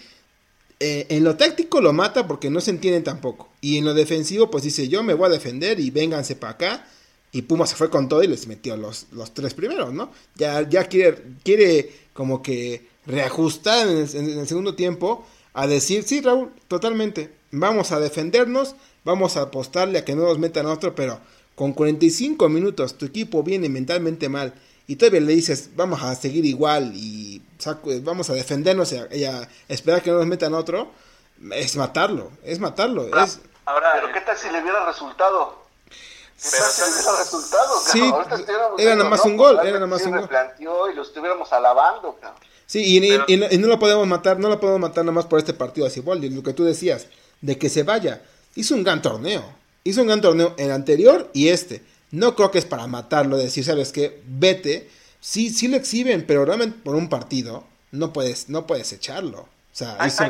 Eh, en lo táctico lo mata porque no se entienden tampoco. Y en lo defensivo, pues dice, yo me voy a defender y vénganse para acá. Y Puma se fue con todo y les metió los, los tres primeros, ¿no? Ya, ya quiere, quiere como que reajustar en el, segundo tiempo a decir, sí, Raúl, totalmente, vamos a defendernos, vamos a apostarle a que no nos metan otro, pero con 45 minutos tu equipo viene mentalmente mal y todavía le dices, vamos a seguir igual y vamos a defendernos y a, esperar que no nos metan otro, es matarlo, es matarlo. Ahora, es... pero ¿qué tal si le hubiera resultado? ¿Qué tal si le hubiera resultado? Sí, era nada más un gol, era nada más un gol. planteó y lo estuviéramos alabando, Sí, y, y, no lo podemos matar, no lo podemos matar nada más por este partido así, igual, lo que tú decías, de que se vaya. Hizo un gran torneo, hizo un gran torneo el anterior y este. No creo que es para matarlo, decir, ¿sabes qué? Vete. Sí, sí lo exhiben, pero realmente por un partido no puedes, no puedes echarlo. O sea, eso...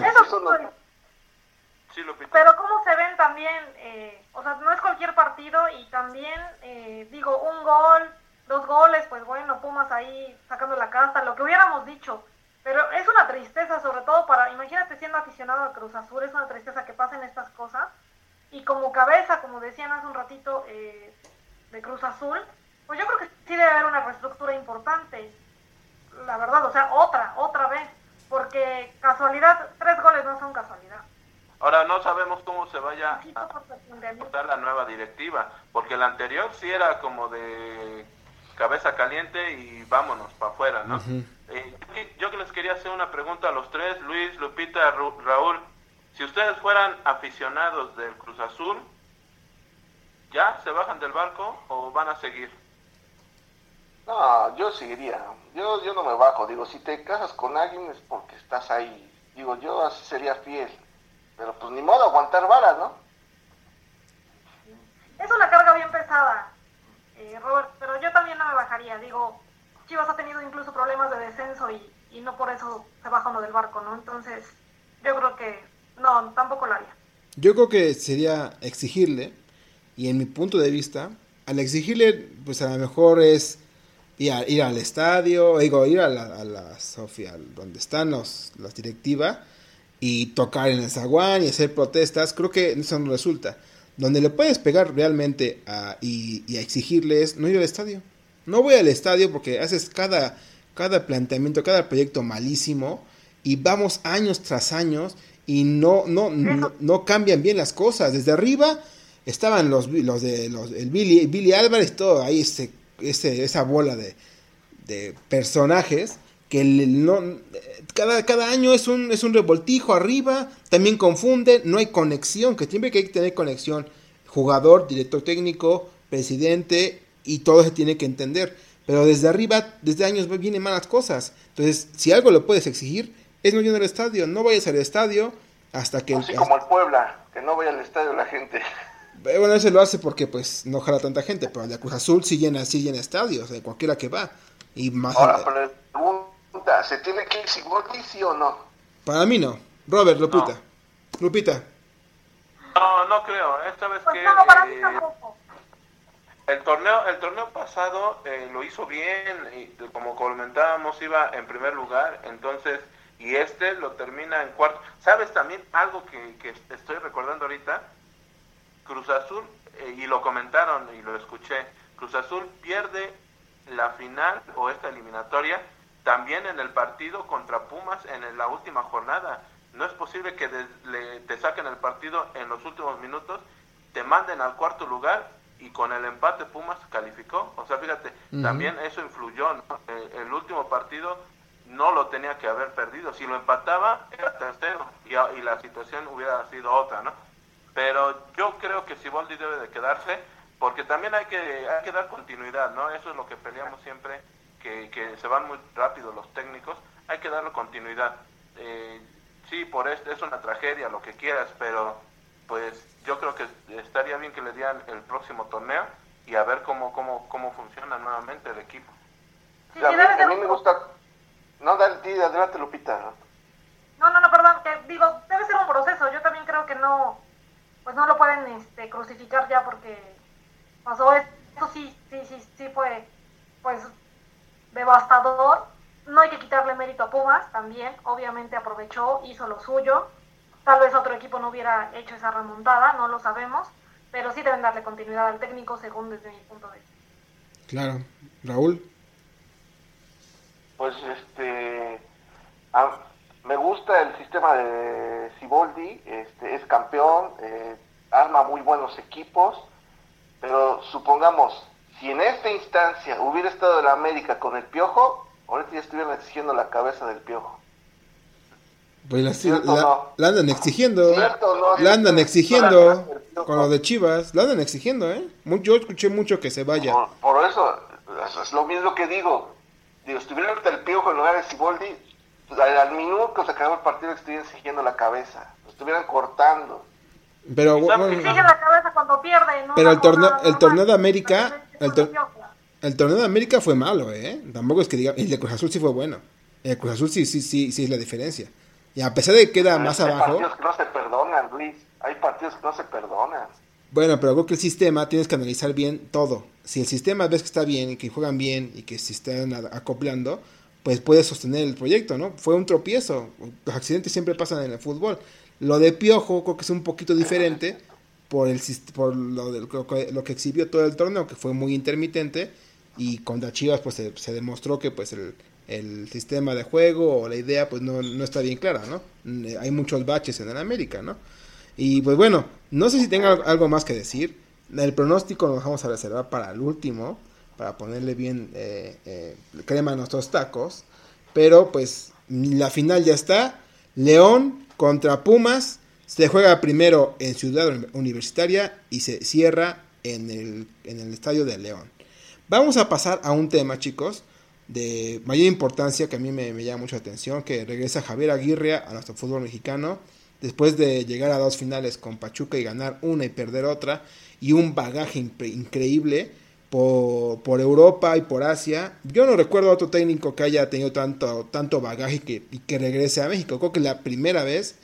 pero cómo se ven también, eh, o sea, no es cualquier partido y también, eh, digo, un gol, dos goles, pues bueno, Pumas ahí sacando la casta, lo que hubiéramos dicho. Pero es una tristeza, sobre todo para, imagínate siendo aficionado a Cruz Azul, es una tristeza que pasen estas cosas. Y como cabeza, como decían hace un ratito, eh, de Cruz Azul, pues yo creo que sí debe haber una reestructura importante. La verdad, o sea, otra, otra vez. Porque casualidad, tres goles no son casualidad. Ahora no sabemos cómo se vaya a votar la nueva directiva, porque la anterior sí era como de cabeza caliente y vámonos para afuera, ¿no? eh, yo que les quería hacer una pregunta a los tres, Luis, Lupita, Raúl, si ustedes fueran aficionados del Cruz Azul, ¿Ya se bajan del barco o van a seguir? No, yo seguiría. Yo, yo no me bajo. Digo, si te casas con alguien es porque estás ahí. Digo, yo así sería fiel. Pero pues ni modo, aguantar varas, ¿no? Es una carga bien pesada, eh, Robert, pero yo también no me bajaría. Digo, Chivas ha tenido incluso problemas de descenso y, y no por eso se baja uno del barco, ¿no? Entonces, yo creo que no, tampoco lo haría. Yo creo que sería exigirle y en mi punto de vista, al exigirle, pues a lo mejor es ir, ir al estadio, digo, ir a la, a la Sofía, donde están los, las directivas, y tocar en el zaguán y hacer protestas, creo que eso no resulta. Donde le puedes pegar realmente a, y, y, a exigirles, no ir al estadio. No voy al estadio porque haces cada, cada planteamiento, cada proyecto malísimo y vamos años tras años y no, no, no, no cambian bien las cosas. Desde arriba estaban los, los de los, el Billy, Billy Álvarez, todo ahí, ese, ese, esa bola de, de personajes que no, cada, cada año es un, es un revoltijo arriba, también confunde, no hay conexión, que siempre que hay que tener conexión, jugador, director técnico, presidente, y todo se tiene que entender. Pero desde arriba, desde años vienen malas cosas. Entonces, si algo lo puedes exigir, es no ir al estadio. No vayas al estadio hasta que... Así como el Puebla, que no vaya al estadio la gente. Eh, bueno, ese lo hace porque pues no jala tanta gente, pero el de Cruz Azul sí llena, sí llena estadios, de cualquiera que va. Y más Ahora, pregunta, ¿se tiene que ir Sigurdi, sí o no? Para mí no. Robert, Lupita. Lupita. No, no creo. Esta vez pues que... No, para mí tampoco. El torneo, el torneo pasado eh, lo hizo bien, y como comentábamos iba en primer lugar, entonces, y este lo termina en cuarto. ¿Sabes también algo que, que estoy recordando ahorita? Cruz Azul, eh, y lo comentaron y lo escuché, Cruz Azul pierde la final o esta eliminatoria también en el partido contra Pumas en la última jornada. No es posible que te saquen el partido en los últimos minutos, te manden al cuarto lugar y con el empate Pumas calificó. O sea, fíjate, también eso influyó. El, el, último partido no lo tenía que haber perdido. Si lo empataba, era tercero y, y la situación hubiera sido otra, ¿no? Pero yo creo que Siboldi debe de quedarse porque también hay que, hay que dar continuidad, ¿no? Eso es lo que peleamos siempre, que, que se van muy rápido los técnicos, hay que darle continuidad. Eh, sí, por esto es una tragedia, lo que quieras, pero pues yo creo que estaría bien que le dieran el próximo torneo y a ver cómo, cómo, cómo funciona nuevamente el equipo. Sí, a, mí, me gusta... No, dale, adelante Lupita. No, no, no, perdón, que digo, debe ser un proceso. Yo también creo que no, pues no lo pueden este, crucificar ya porque pasó esto, sí, sí, sí, sí fue, pues, devastador. No hay que quitarle mérito a Pumas también, obviamente aprovechó, hizo lo suyo. Tal vez otro equipo no hubiera hecho esa remontada, no lo sabemos, pero sí deben darle continuidad al técnico según desde mi punto de vista. Claro. Raúl. Pues este, me gusta el sistema de Siboldi, este, es campeón, eh, arma muy buenos equipos, pero supongamos, si en esta instancia hubiera estado el América con el Piojo, ahorita ya estuvieran exigiendo la cabeza del Piojo. Pues la, andan exigiendo. la andan exigiendo con lo de Chivas. La andan exigiendo, ¿eh? Yo escuché mucho que se vaya. Por, eso, es lo mismo que digo. Digo, estuviera el Piojo en lugar de Siboldi, al, minuto se acabó el partido estuvieran exigiendo la cabeza, lo estuvieran cortando. Pero bueno, la cabeza cuando pierde, Pero el torneo, el torneo de América, el, el, torneo de América fue malo, ¿eh? Tampoco es que diga, el de Cruz Azul sí fue bueno. El Cruz Azul sí, sí, sí, sí es la diferencia. Y a pesar de que queda más abajo. Hay partidos que no se perdonan, Luis. Hay partidos que no se perdonan. Bueno, pero creo que el sistema tienes que analizar bien todo. Si el sistema ves que está bien y que juegan bien y que se están acoplando, pues puede sostener el proyecto, ¿no? Fue un tropiezo. Los accidentes siempre pasan en el fútbol. Lo de Piojo creo que es un poquito diferente por, el, por lo, de, lo, que exhibió todo el torneo, que fue muy intermitente. Y contra Chivas pues se, demostró que pues el, el, sistema de juego o la idea pues no, no está bien clara, ¿no? Hay muchos baches en el América, ¿no? Y pues bueno, no sé si tenga algo más que decir. El pronóstico lo vamos a reservar para el último para ponerle bien eh, eh, crema a nuestros tacos. Pero pues la final ya está. León contra Pumas. Se juega primero en Ciudad Universitaria y se cierra en el, en el estadio de León. Vamos a pasar a un tema, chicos, de mayor importancia que a mí me, llama mucha atención, que regresa Javier Aguirre a nuestro fútbol mexicano, después de llegar a dos finales con Pachuca y ganar una y perder otra, y un bagaje increíble por, por, Europa y por Asia. Yo no recuerdo otro técnico que haya tenido tanto, tanto bagaje que, y que regrese a México. Creo que la primera vez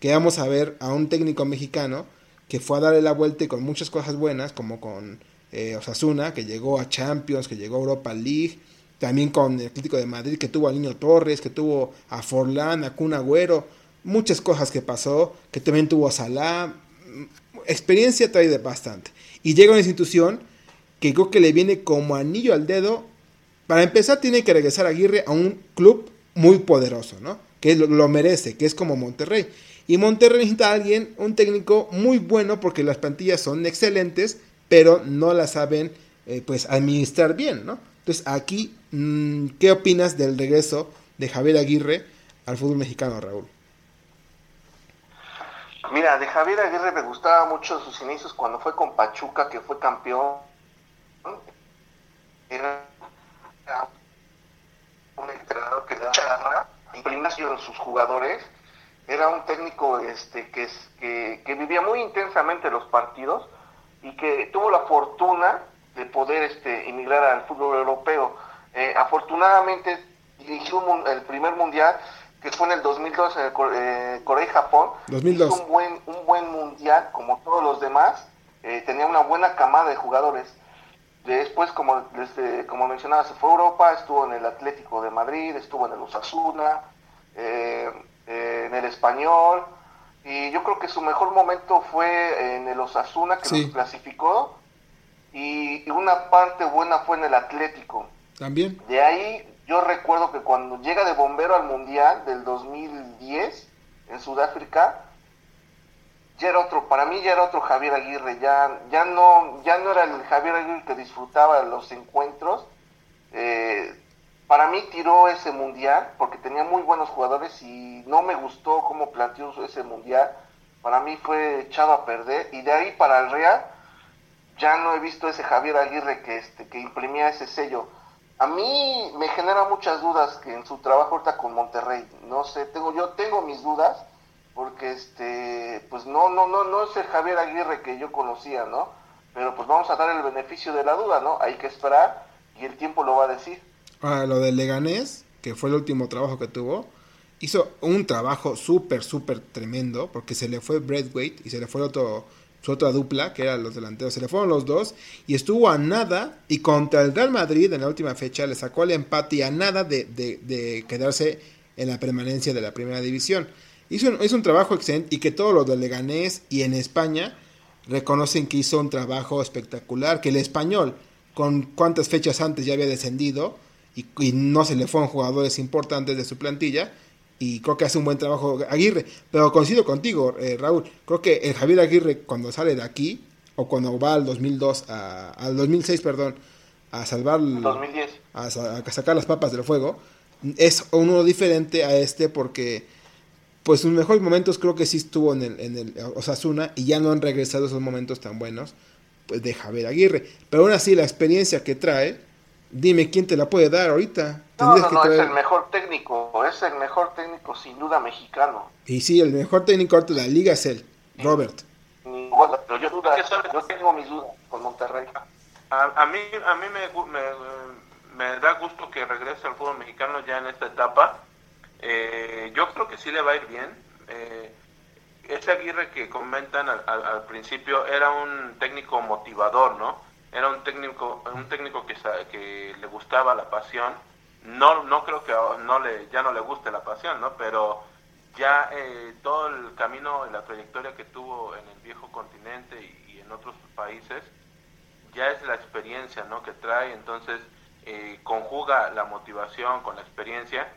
que vamos a ver a un técnico mexicano que fue a darle la vuelta y con muchas cosas buenas, como con eh, Osasuna, que llegó a Champions, que llegó a Europa League, también con el Atlético de Madrid, que tuvo a Niño Torres, que tuvo a Forlán, a Kun Agüero, muchas cosas que pasó, que también tuvo a Salah, experiencia trae bastante. Y llega a una institución que creo que le viene como anillo al dedo. Para empezar, tiene que regresar Aguirre a un club muy poderoso, ¿no? Que lo, merece, que es como Monterrey. Y Monterrey necesita a alguien, un técnico muy bueno, porque las plantillas son excelentes, pero no las saben eh, pues administrar bien, ¿no? Entonces, aquí, mm, ¿qué opinas del regreso de Javier Aguirre al fútbol mexicano, Raúl? Mira, de Javier Aguirre me gustaba mucho sus inicios cuando fue con Pachuca, que fue campeón era un entrenador que da charla, en sus jugadores, era un técnico este que, que, que, vivía muy intensamente los partidos y que tuvo la fortuna de poder este, emigrar al fútbol europeo. Eh, afortunadamente dirigió el primer mundial que fue en el 2002 en eh, Corea y Japón. 2002. Hizo un buen, un buen mundial como todos los demás. Eh, tenía una buena camada de jugadores. Después, como, desde, como mencionaba, se fue a Europa, estuvo en el Atlético de Madrid, estuvo en el Osasuna, eh, eh, en el Español, y yo creo que su mejor momento fue en el Osasuna, que nos clasificó, y, una parte buena fue en el Atlético. También. De ahí yo recuerdo que cuando llega de bombero al Mundial del 2010 en Sudáfrica, ya era otro, para mí ya era otro Javier Aguirre, ya, ya no, ya no era el Javier Aguirre que disfrutaba los encuentros. Eh, para mí tiró ese mundial porque tenía muy buenos jugadores y no me gustó cómo planteó ese mundial. para mí fue echado a perder y de ahí para el Real ya no he visto ese Javier Aguirre que este que imprimía ese sello. A mí me genera muchas dudas que en su trabajo ahorita con Monterrey, no sé, tengo yo tengo mis dudas porque este pues no no no no es el Javier Aguirre que yo conocía, ¿no? Pero pues vamos a dar el beneficio de la duda, ¿no? Hay que esperar y el tiempo lo va a decir. Ah, lo del Leganés, que fue el último trabajo que tuvo, hizo un trabajo súper, súper tremendo, porque se le fue Waite y se le fue otro, su otra dupla, que eran los delanteros, se le fueron los dos, y estuvo a nada, y contra el Real Madrid en la última fecha le sacó el empate y a nada de, de, quedarse en la permanencia de la primera división. Hizo un, un trabajo excelente y que todos los de Leganés y en España reconocen que hizo un trabajo espectacular, que el español, con cuántas fechas antes ya había descendido y, y no se le fueron jugadores importantes de su plantilla, y creo que hace un buen trabajo Aguirre. Pero coincido contigo, eh, Raúl. Creo que el Javier Aguirre, cuando sale de aquí, o cuando va al 2002, a, al 2006, perdón, a salvar. 2010. A, sacar las papas del fuego, es uno diferente a este porque. Pues sus mejores momentos creo que sí estuvo en el, en el Osasuna y ya no han regresado esos momentos tan buenos pues de Javier Aguirre. Pero aún así la experiencia que trae Dime quién te la puede dar ahorita. No, no, no, es el mejor técnico, es el mejor técnico sin duda mexicano. Y sí, el mejor técnico de la liga es él, Robert. Bueno, pero yo, yo tengo mis dudas con Monterrey. A, mí, a mí me, me, da gusto que regrese al fútbol mexicano ya en esta etapa. Eh, yo creo que sí le va a ir bien. Eh, ese Aguirre que comentan al, al principio era un técnico motivador, ¿no? era un técnico un técnico que, que le gustaba la pasión. No no creo que no le ya no le guste la pasión no pero ya eh, todo el camino y la trayectoria que tuvo en el viejo continente y, en otros países ya es la experiencia no que trae. Entonces eh, conjuga la motivación con la experiencia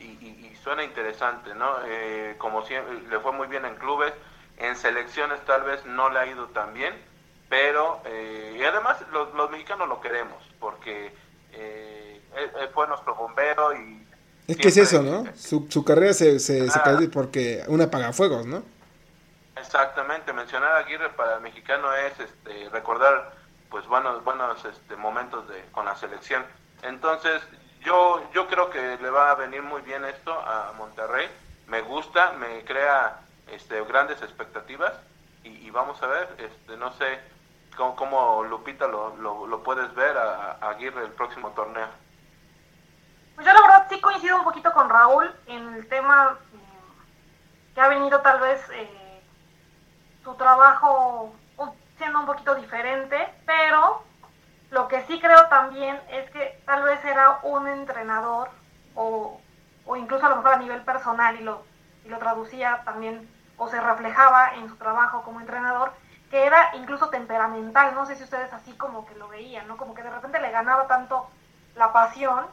y, suena interesante no eh, como siempre le fue muy bien en clubes en selecciones tal vez no le ha ido tan bien pero y además los, los, mexicanos lo queremos porque eh, él, fue nuestro bombero y es que es eso, ¿no? Su, su carrera se, se, se cae porque un apagafuegos, ¿no? Exactamente, mencionar a Aguirre para el mexicano es este, recordar pues buenos buenos este, momentos de, con la selección. Entonces, yo yo creo que le va a venir muy bien esto a Monterrey. Me gusta, me crea este, grandes expectativas y, vamos a ver, este, no sé, ¿Cómo, Lupita lo, lo, puedes ver a, Aguirre el próximo torneo? Pues yo la verdad sí coincido un poquito con Raúl en el tema mm, que ha venido tal vez eh, su trabajo siendo un poquito diferente, pero lo que sí creo también es que tal vez era un entrenador o, o incluso a lo mejor a nivel personal y lo, y lo traducía también o se reflejaba en su trabajo como entrenador, que era incluso temperamental, no sé si ustedes así como que lo veían, ¿no? Como que de repente le ganaba tanto la pasión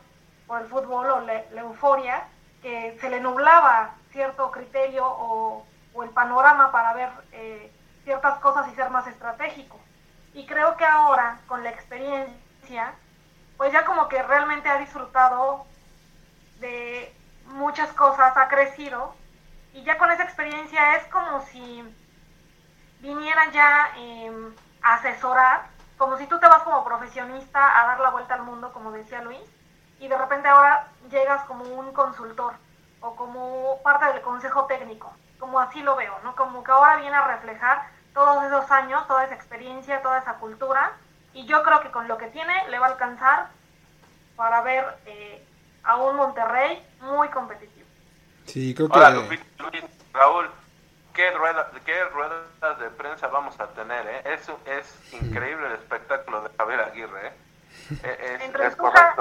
por el fútbol o la euforia, que se le nublaba cierto criterio o, el panorama para ver eh, ciertas cosas y ser más estratégico. Y creo que ahora, con la experiencia, pues ya como que realmente ha disfrutado de muchas cosas, ha crecido, y ya con esa experiencia es como si viniera ya em, a asesorar, como si tú te vas como profesionista a dar la vuelta al mundo, como decía Luis, y de repente ahora llegas como un consultor o como parte del consejo técnico, como así lo veo, ¿no? Como que ahora viene a reflejar todos esos años, toda esa experiencia, toda esa cultura, y yo creo que con lo que tiene le va a alcanzar para ver eh, a un Monterrey muy competitivo. Sí, creo que... Raúl, qué, rueda, qué ruedas de prensa vamos a tener, ¿eh? Eso es increíble el espectáculo de Javier Aguirre, ¿eh? E, es, entre, Tuca,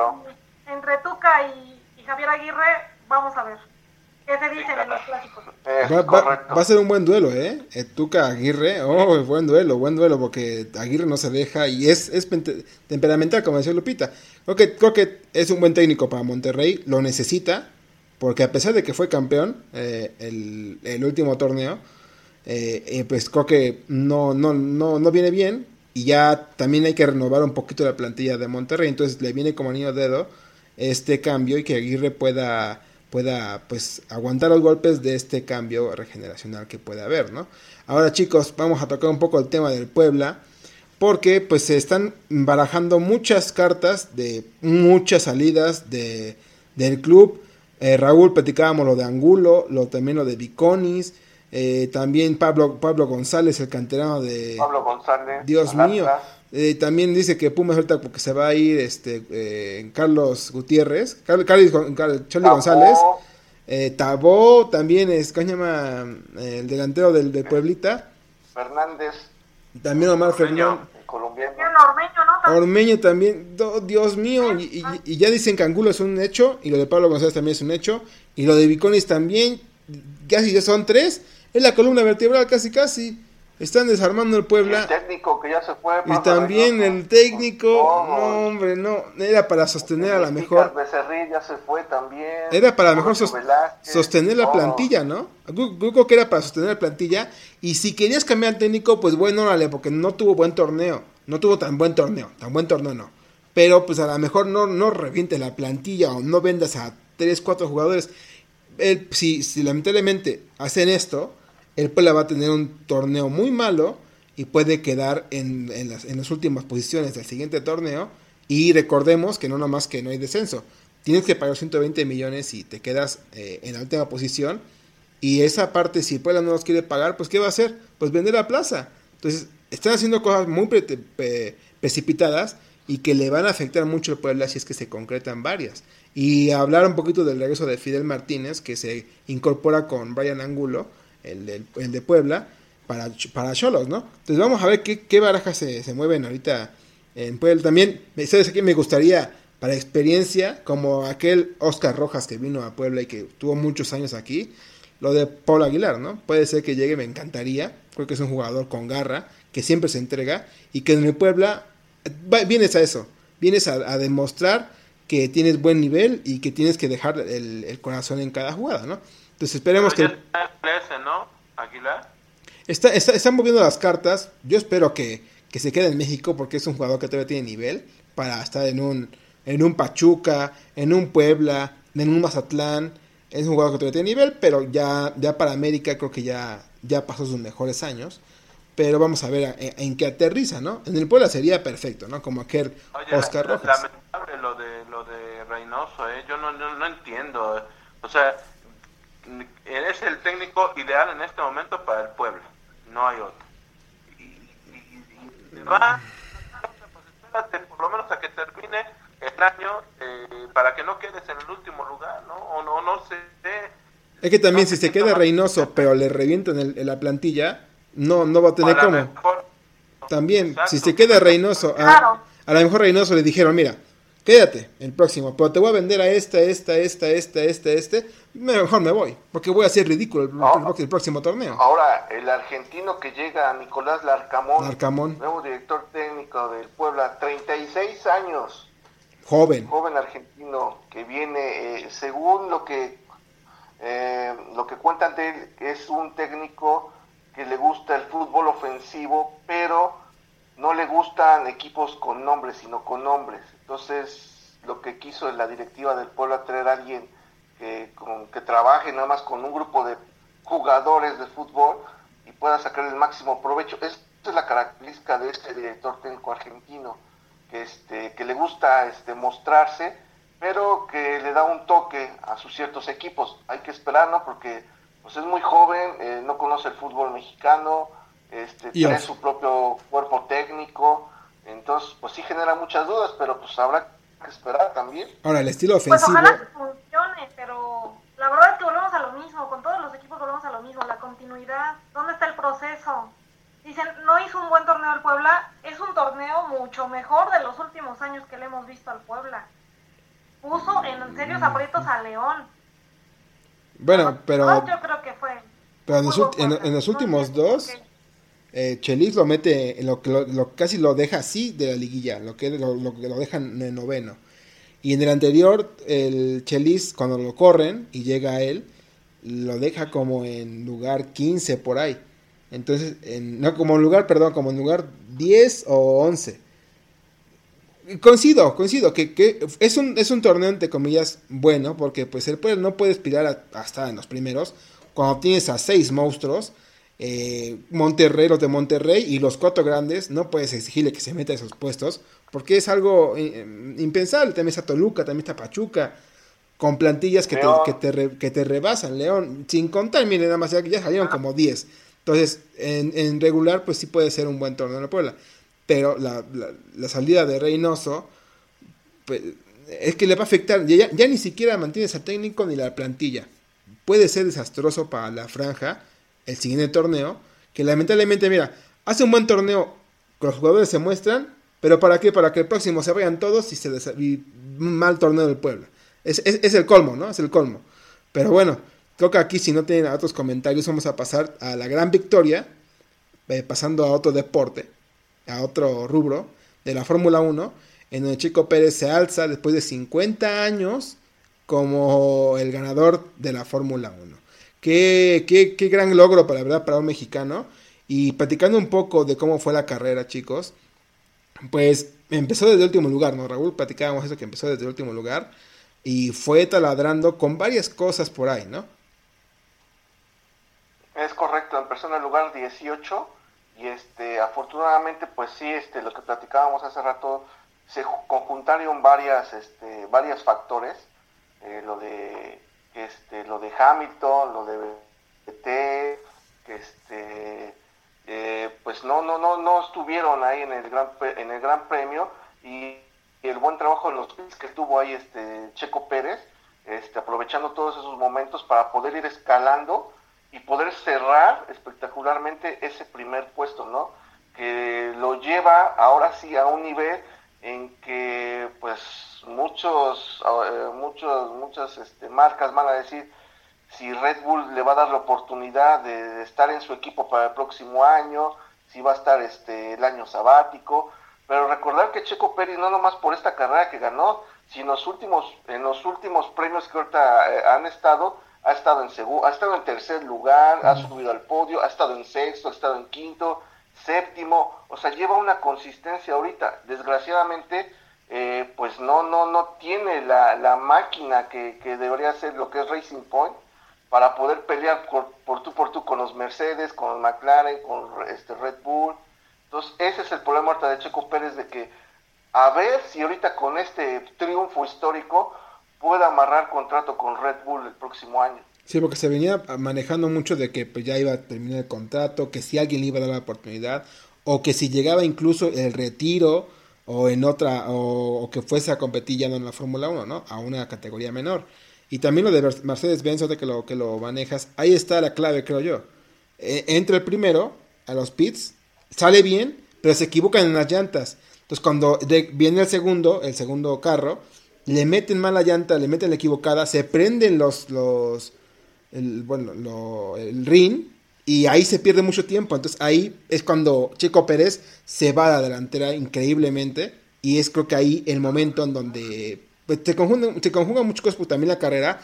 entre Tuca y, Javier Aguirre, vamos a ver. ¿Qué se dicen en los clásicos? Va, a ser un buen duelo, ¿eh? Tuca Aguirre, oh, buen duelo, buen duelo, porque Aguirre no se deja y es, es temperamental, como decía Lupita. Creo que, creo que es un buen técnico para Monterrey, lo necesita, porque a pesar de que fue campeón eh, el, último torneo, eh, eh, pues creo que no, no, no, no viene bien y ya también hay que renovar un poquito la plantilla de Monterrey, entonces le viene como anillo dedo este cambio y que Aguirre pueda pueda pues aguantar los golpes de este cambio regeneracional que puede haber, ¿no? Ahora chicos, vamos a tocar un poco el tema del Puebla, porque pues se están barajando muchas cartas de muchas salidas de, del club. Eh, Raúl, platicábamos lo de Angulo, lo, también lo de Viconis, eh, también Pablo, Pablo González, el canterano de... Pablo González. Dios mío. Eh, también dice que Pumas ahorita porque se va a ir este eh, Carlos Gutiérrez, Carlos, Charlie González, eh, Tabó también es, ¿cómo se llama? Eh, el delantero del, de Pueblita. Fernández. También Omar Fernández. Colombiano. Ormeño, ¿no? Ormeño también, Dios mío, y, y, ya dicen que Angulo es un hecho, y lo de Pablo González también es un hecho, y lo de Viconis también, casi ya son tres, es la columna vertebral casi casi. Están desarmando el Puebla. Y el técnico que ya se fue. Y también el técnico, no, hombre, no, era para sostener a la mejor. Becerril ya se fue también. Era para mejor sos, sostener la plantilla, ¿no? Creo que era para sostener la plantilla. Y si querías cambiar al técnico, pues bueno, órale, porque no tuvo buen torneo. No tuvo tan buen torneo, tan buen torneo no. Pero pues a lo mejor no, no revientes la plantilla o no vendas a 3, 4 jugadores. El, si, si lamentablemente hacen esto el Puebla va a tener un torneo muy malo y puede quedar en, las, las últimas posiciones del siguiente torneo. Y recordemos que no nomás que no hay descenso. Tienes que pagar 120 millones y te quedas eh, en la última posición. Y esa parte, si el Puebla no los quiere pagar, pues ¿qué va a hacer? Pues vender la plaza. Entonces, están haciendo cosas muy pre pre precipitadas y que le van a afectar mucho al Puebla si es que se concretan varias. Y hablar un poquito del regreso de Fidel Martínez, que se incorpora con Brian Angulo el, el, de Puebla, para, para ¿no? Entonces vamos a ver qué, qué barajas se, se mueven ahorita en Puebla. También, ¿sabes aquí Me gustaría, para experiencia, como aquel Oscar Rojas que vino a Puebla y que tuvo muchos años aquí, lo de Paul Aguilar, ¿no? Puede ser que llegue, me encantaría, creo que es un jugador con garra, que siempre se entrega y que en el Puebla vienes a eso, vienes a, a, demostrar que tienes buen nivel y que tienes que dejar el, el corazón en cada jugada, ¿no? Entonces esperemos que... ¿no? Aguilar. Está, está, están moviendo las cartas. Yo espero que, que, se quede en México porque es un jugador que todavía tiene nivel para estar en un, en un Pachuca, en un Puebla, en un Mazatlán. Es un jugador que todavía tiene nivel, pero ya, ya para América creo que ya, ya pasó sus mejores años. Pero vamos a ver en, en qué aterriza, ¿no? En el Puebla sería perfecto, ¿no? Como aquel Oye, Oscar Rojas. Lamentable lo de, lo de Reynoso, ¿eh? Yo no, no, no entiendo. O sea, eres el técnico ideal en este momento para el pueblo, no hay otro. Y, y, y va, pues espérate por lo menos a que termine el año eh, para que no quedes en el último lugar, ¿no? O no, no sé. Es que también no si se queda Reynoso, pero le revientan el, en la plantilla, no, no va a tener cómo. Mejor, también, exacto, si se queda Reynoso, a, a lo mejor Reynoso le dijeron, mira, quédate el próximo, pero te voy a vender a esta, esta, esta, esta, este, este, mejor me voy, porque voy a hacer ridículo el, ahora, el, próximo torneo. Ahora, el argentino que llega, Nicolás Larcamón, Larcamón, nuevo director técnico del Puebla, 36 años. Joven. Joven argentino que viene, eh, según lo que, eh, lo que cuentan de él, es un técnico que le gusta el fútbol ofensivo, pero no le gustan equipos con nombres, sino con nombres. Entonces, lo que quiso la directiva del pueblo traer a alguien que, con, que trabaje nada más con un grupo de jugadores de fútbol y pueda sacar el máximo provecho. Esta es la característica de este director técnico argentino, que, este, que le gusta este, mostrarse, pero que le da un toque a sus ciertos equipos. Hay que esperar, ¿no? Porque pues, es muy joven, eh, no conoce el fútbol mexicano, este, tiene su propio cuerpo técnico, entonces pues sí genera muchas dudas, pero pues habrá que esperar también. Ahora, el estilo ofensivo... Pues ojalá que funcione, pero la verdad es que volvemos a lo mismo, con todos los equipos volvemos a lo mismo, la continuidad, ¿dónde está el proceso? Dicen, no hizo un buen torneo al Puebla, es un torneo mucho mejor de los últimos años que le hemos visto al Puebla. Puso en serios aprietos a León. Bueno, pero... No, yo creo que fue... Pero en los, en, en los últimos dos... Okay eh, Chelis lo mete, lo, lo, lo, casi lo deja así de la liguilla, lo que lo, lo, dejan en el noveno. Y en el anterior, el Chelis, cuando lo corren y llega a él, lo deja como en lugar 15 por ahí. Entonces, en, no como en lugar, perdón, como en lugar 10 o 11. Coincido, coincido, que, que, es, un, es un torneo entre comillas bueno, porque pues el no puede aspirar a, estar en los primeros, cuando tienes a seis monstruos, eh, Monterrey, los de Monterrey y los cuatro grandes, no puedes exigirle que se meta a esos puestos, porque es algo eh, impensable, también está Toluca, también está Pachuca, con plantillas que te, que te, que, te, rebasan, León, sin contar, miren, nada más ya, ya salieron como 10, entonces en, en, regular pues sí puede ser un buen torneo en la Puebla. Pero la, la, salida de Reynoso pues, es que le va a afectar, ya, ya ni siquiera mantiene ese técnico ni la plantilla. Puede ser desastroso para la franja el siguiente torneo, que lamentablemente, mira, hace un buen torneo, los jugadores se muestran, pero ¿para qué? Para que el próximo se vayan todos y se un mal torneo del pueblo. Es, es, el colmo, ¿no? Es el colmo. Pero bueno, creo que aquí si no tienen otros comentarios vamos a pasar a la gran victoria, eh, pasando a otro deporte, a otro rubro de la Fórmula 1, en donde Chico Pérez se alza después de 50 años como el ganador de la Fórmula 1. Qué, qué, qué, gran logro para, verdad, para un mexicano. Y platicando un poco de cómo fue la carrera, chicos, pues empezó desde el último lugar, ¿no? Raúl, platicábamos eso que empezó desde el último lugar y fue taladrando con varias cosas por ahí, ¿no? Es correcto, empezó en el lugar 18 y este afortunadamente pues sí este lo que platicábamos hace rato se conjuntaron varias este varios factores eh, lo de este lo de Hamilton lo de BT este eh, pues no no no no estuvieron ahí en el gran en el gran premio y, el buen trabajo en los que tuvo ahí este Checo Pérez este aprovechando todos esos momentos para poder ir escalando y poder cerrar espectacularmente ese primer puesto, ¿no? Que lo lleva ahora sí a un nivel en que pues muchos, eh, muchos muchas este, marcas van a decir si Red Bull le va a dar la oportunidad de, estar en su equipo para el próximo año, si va a estar este el año sabático, pero recordar que Checo Pérez no nomás por esta carrera que ganó, sino en los últimos, en los últimos premios que ahorita eh, han estado, ha estado en segundo, ha estado en tercer lugar, ha subido al podio, ha estado en sexto, ha estado en quinto, séptimo, o sea, lleva una consistencia ahorita. Desgraciadamente, eh, pues no, no, no tiene la, la máquina que, que, debería ser lo que es Racing Point para poder pelear por, por tú por tú con los Mercedes, con los McLaren, con este Red Bull. Entonces, ese es el problema ahorita de Checo Pérez de que a ver si ahorita con este triunfo histórico pueda amarrar contrato con Red Bull el próximo año. Sí, porque se venía manejando mucho de que pues, ya iba a terminar el contrato, que si alguien le iba a dar la oportunidad, o que si llegaba incluso el retiro, o en otra, o, que fuese a competir ya no en la Fórmula 1, ¿no? A una categoría menor. Y también lo de Mercedes-Benz, de que lo, que lo manejas, ahí está la clave, creo yo. E, entra el primero a los pits, sale bien, pero se equivocan en las llantas. Entonces cuando viene el segundo, el segundo carro, le meten mala llanta, le meten la equivocada, se prenden los, los, bueno, el ring y ahí se pierde mucho tiempo. Entonces ahí es cuando Checo Pérez se va a la delantera increíblemente y es creo que ahí el momento en donde pues, se, conjugan, se conjugan muchas cosas, pues también la carrera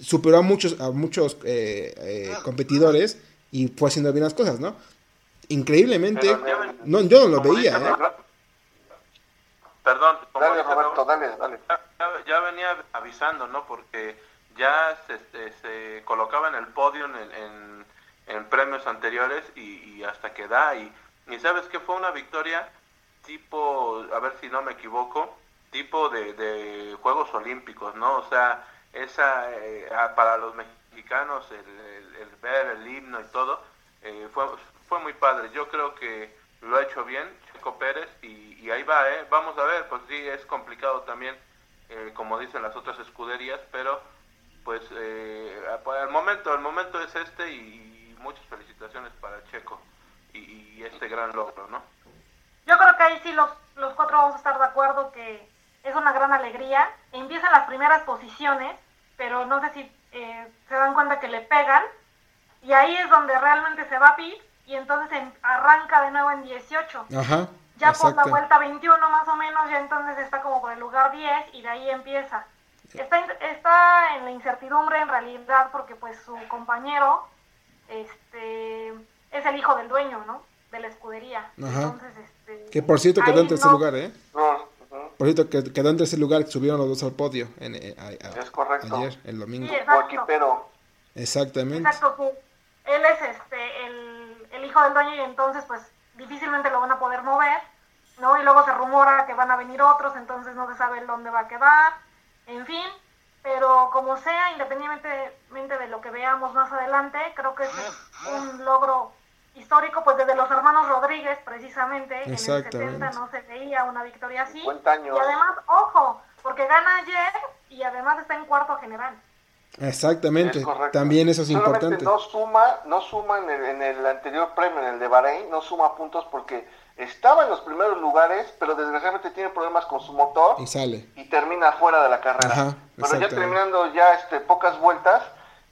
superó a muchos, a muchos eh, eh, competidores y fue haciendo bien las cosas, ¿no? Increíblemente, no, yo no lo veía, ¿eh? Perdón, dale, Roberto, dale, dale ya, venía avisando, ¿no? Porque ya se, este, se, colocaba en el podio en, en, premios anteriores y, hasta que da. Y, y sabes que fue una victoria tipo, a ver si no me equivoco, tipo de, de Juegos Olímpicos, ¿no? O sea, esa eh, para los mexicanos el, ver el himno y todo eh, fue, fue muy padre. Yo creo que lo ha hecho bien Checo Pérez y, y ahí va, ¿eh? Vamos a ver, pues sí, es complicado también eh, como dicen las otras escuderías, pero pues eh, el momento, el momento es este y, muchas felicitaciones para Checo y, este gran logro, ¿no? Yo creo que ahí sí los, los cuatro vamos a estar de acuerdo que es una gran alegría. Empiezan las primeras posiciones, pero no sé si eh, se dan cuenta que le pegan y ahí es donde realmente se va a pit y entonces arranca de nuevo en 18. Ajá. Ya por la vuelta 21 más o menos, ya entonces está como por el lugar 10 y de ahí empieza. Está, está en la incertidumbre en realidad porque pues su compañero este, es el hijo del dueño, ¿no? De la escudería. Entonces, este, que por cierto quedó en tercer lugar, ¿eh? Por cierto, que quedó en tercer lugar, subieron los dos al podio en, eh, a- a- Es correcto. ayer, el domingo. Sí, exacto. Exactamente. Exacto, sí. Él es este el, el hijo del dueño y entonces pues difícilmente lo van a poder mover, ¿no? Y luego se rumora que van a venir otros, entonces no se sabe dónde va a quedar, en fin. Pero como sea, independientemente de lo que veamos más adelante, creo que es un logro histórico, pues desde los hermanos Rodríguez, precisamente, en el Exactamente. 70 no se veía una victoria así. 50 años. Y además, ojo, porque gana ayer y además está en cuarto general. Exactamente. Es. También eso es Solamente importante. No suma, no suma en el, en el anterior premio, en el de Bahrein, no suma puntos porque estaba en los primeros lugares, pero desgraciadamente tiene problemas con su motor Y sale. y termina fuera de la carrera. Ajá, pero ya terminando ya este pocas vueltas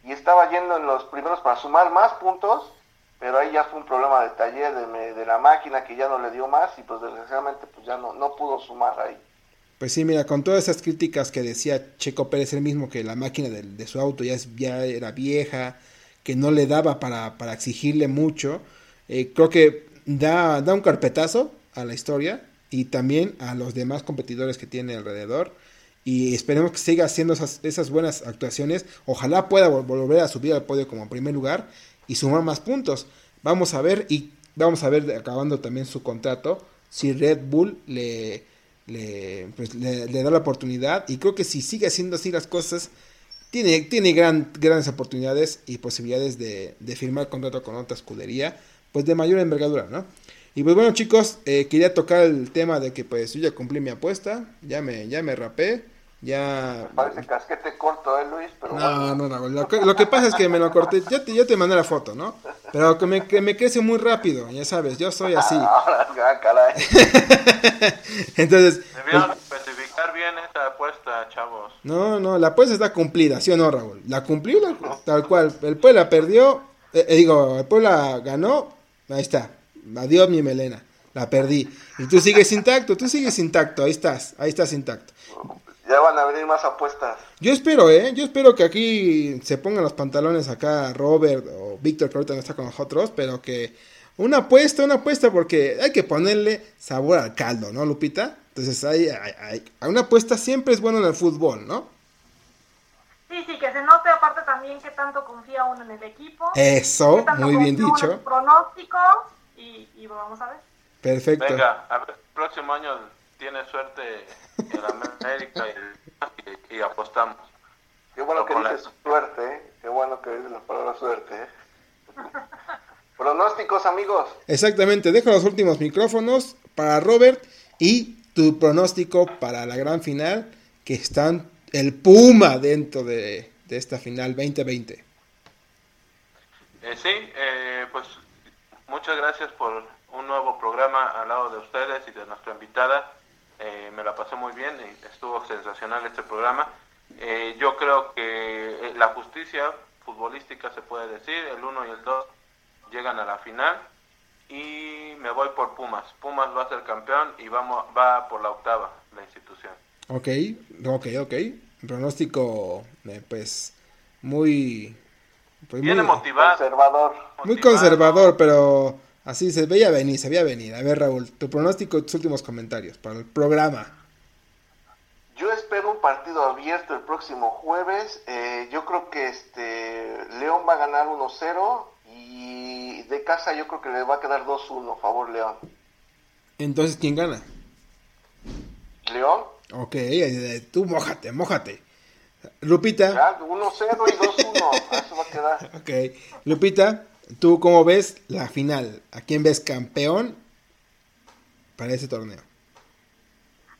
y estaba yendo en los primeros para sumar más puntos, pero ahí ya fue un problema de taller de, de la máquina que ya no le dio más y pues desgraciadamente pues ya no, no pudo sumar ahí. Pues sí, mira, con todas esas críticas que decía Checo Pérez, el mismo que la máquina del- de, su auto ya, es, ya era vieja, que no le daba para, para exigirle mucho, eh, creo que da, da un carpetazo a la historia y también a los demás competidores que tiene alrededor. Y esperemos que siga haciendo esas, buenas actuaciones. Ojalá pueda vol- volver a subir al podio como primer lugar y sumar más puntos. Vamos a ver y vamos a ver acabando también su contrato si Red Bull le, le, pues, le, le da la oportunidad y creo que si sigue haciendo así las cosas tiene, tiene gran, grandes oportunidades y posibilidades de, de firmar contrato con otra escudería pues de mayor envergadura, ¿no? Y pues bueno chicos, eh, quería tocar el tema de que pues yo ya cumplí mi apuesta, ya me, ya me rapé, ya... Parece casquete corto, ¿eh, Luis? Pero No, bueno. no, no, lo que, lo que pasa es que me lo corté, yo te, yo te mandé la foto, ¿no? Pero que me, que me crece muy rápido, ya sabes, yo soy así. Ahora, ah, caray. Entonces, Debieron el- especificar bien esta apuesta, chavos. no, no, la apuesta está cumplida, ¿sí o no, Raúl? La cumplió la- tal cual, el Puebla perdió, eh, eh, digo, el Puebla ganó, ahí está, adiós mi melena, la perdí. Y tú sigues intacto, tú sigues intacto, ahí estás, ahí estás intacto. Ya van a venir más apuestas. Yo espero, ¿eh? Yo espero que aquí se pongan los pantalones acá Robert o Víctor, que ahorita no está con nosotros, pero que una apuesta, una apuesta, porque hay que ponerle sabor al caldo, ¿no, Lupita? Entonces, hay, hay- hay- una apuesta siempre es bueno en el fútbol, ¿no? Sí, sí, que se note aparte también que tanto confía uno en el equipo. Eso, muy bien en dicho. sus pronósticos y, y vamos a ver. Perfecto. Venga, a ver, el próximo año tiene suerte el América y, y apostamos. Qué bueno que Con la- dices suerte, ¿eh? Qué bueno que dices la palabra suerte, ¿eh? Pronósticos, amigos. Exactamente, dejo los últimos micrófonos para Robert y tu pronóstico para la gran final, que están el Puma dentro de, de esta final 2020. Eh, sí, eh, pues muchas gracias por un nuevo programa al lado de ustedes y de nuestra invitada. Eh, me la pasé muy bien y estuvo sensacional este programa. Eh, yo creo que eh, la justicia futbolística se puede decir, el 1 y el 2 llegan a la final y me voy por Pumas. Pumas va a ser campeón y vamos va por la octava la institución. Ok, ok, ok. Pronóstico, eh, pues, muy... Pues Viene muy, motivado. Conservador. muy motivado. conservador, pero así se veía venir, se veía venir. A ver, Raúl, tu pronóstico y tus últimos comentarios para el programa. Yo espero un partido abierto el próximo jueves. Eh, yo creo que este León va a ganar 1-0 y de casa yo creo que le va a quedar 2-1 favor León. Entonces, ¿quién gana? León, Ok, tú mojate, mojate. Lupita, ya 1-0 y 2-1. Eso va a quedar. ok. Lupita, ¿tú cómo ves la final? ¿A quién ves campeón para ese torneo?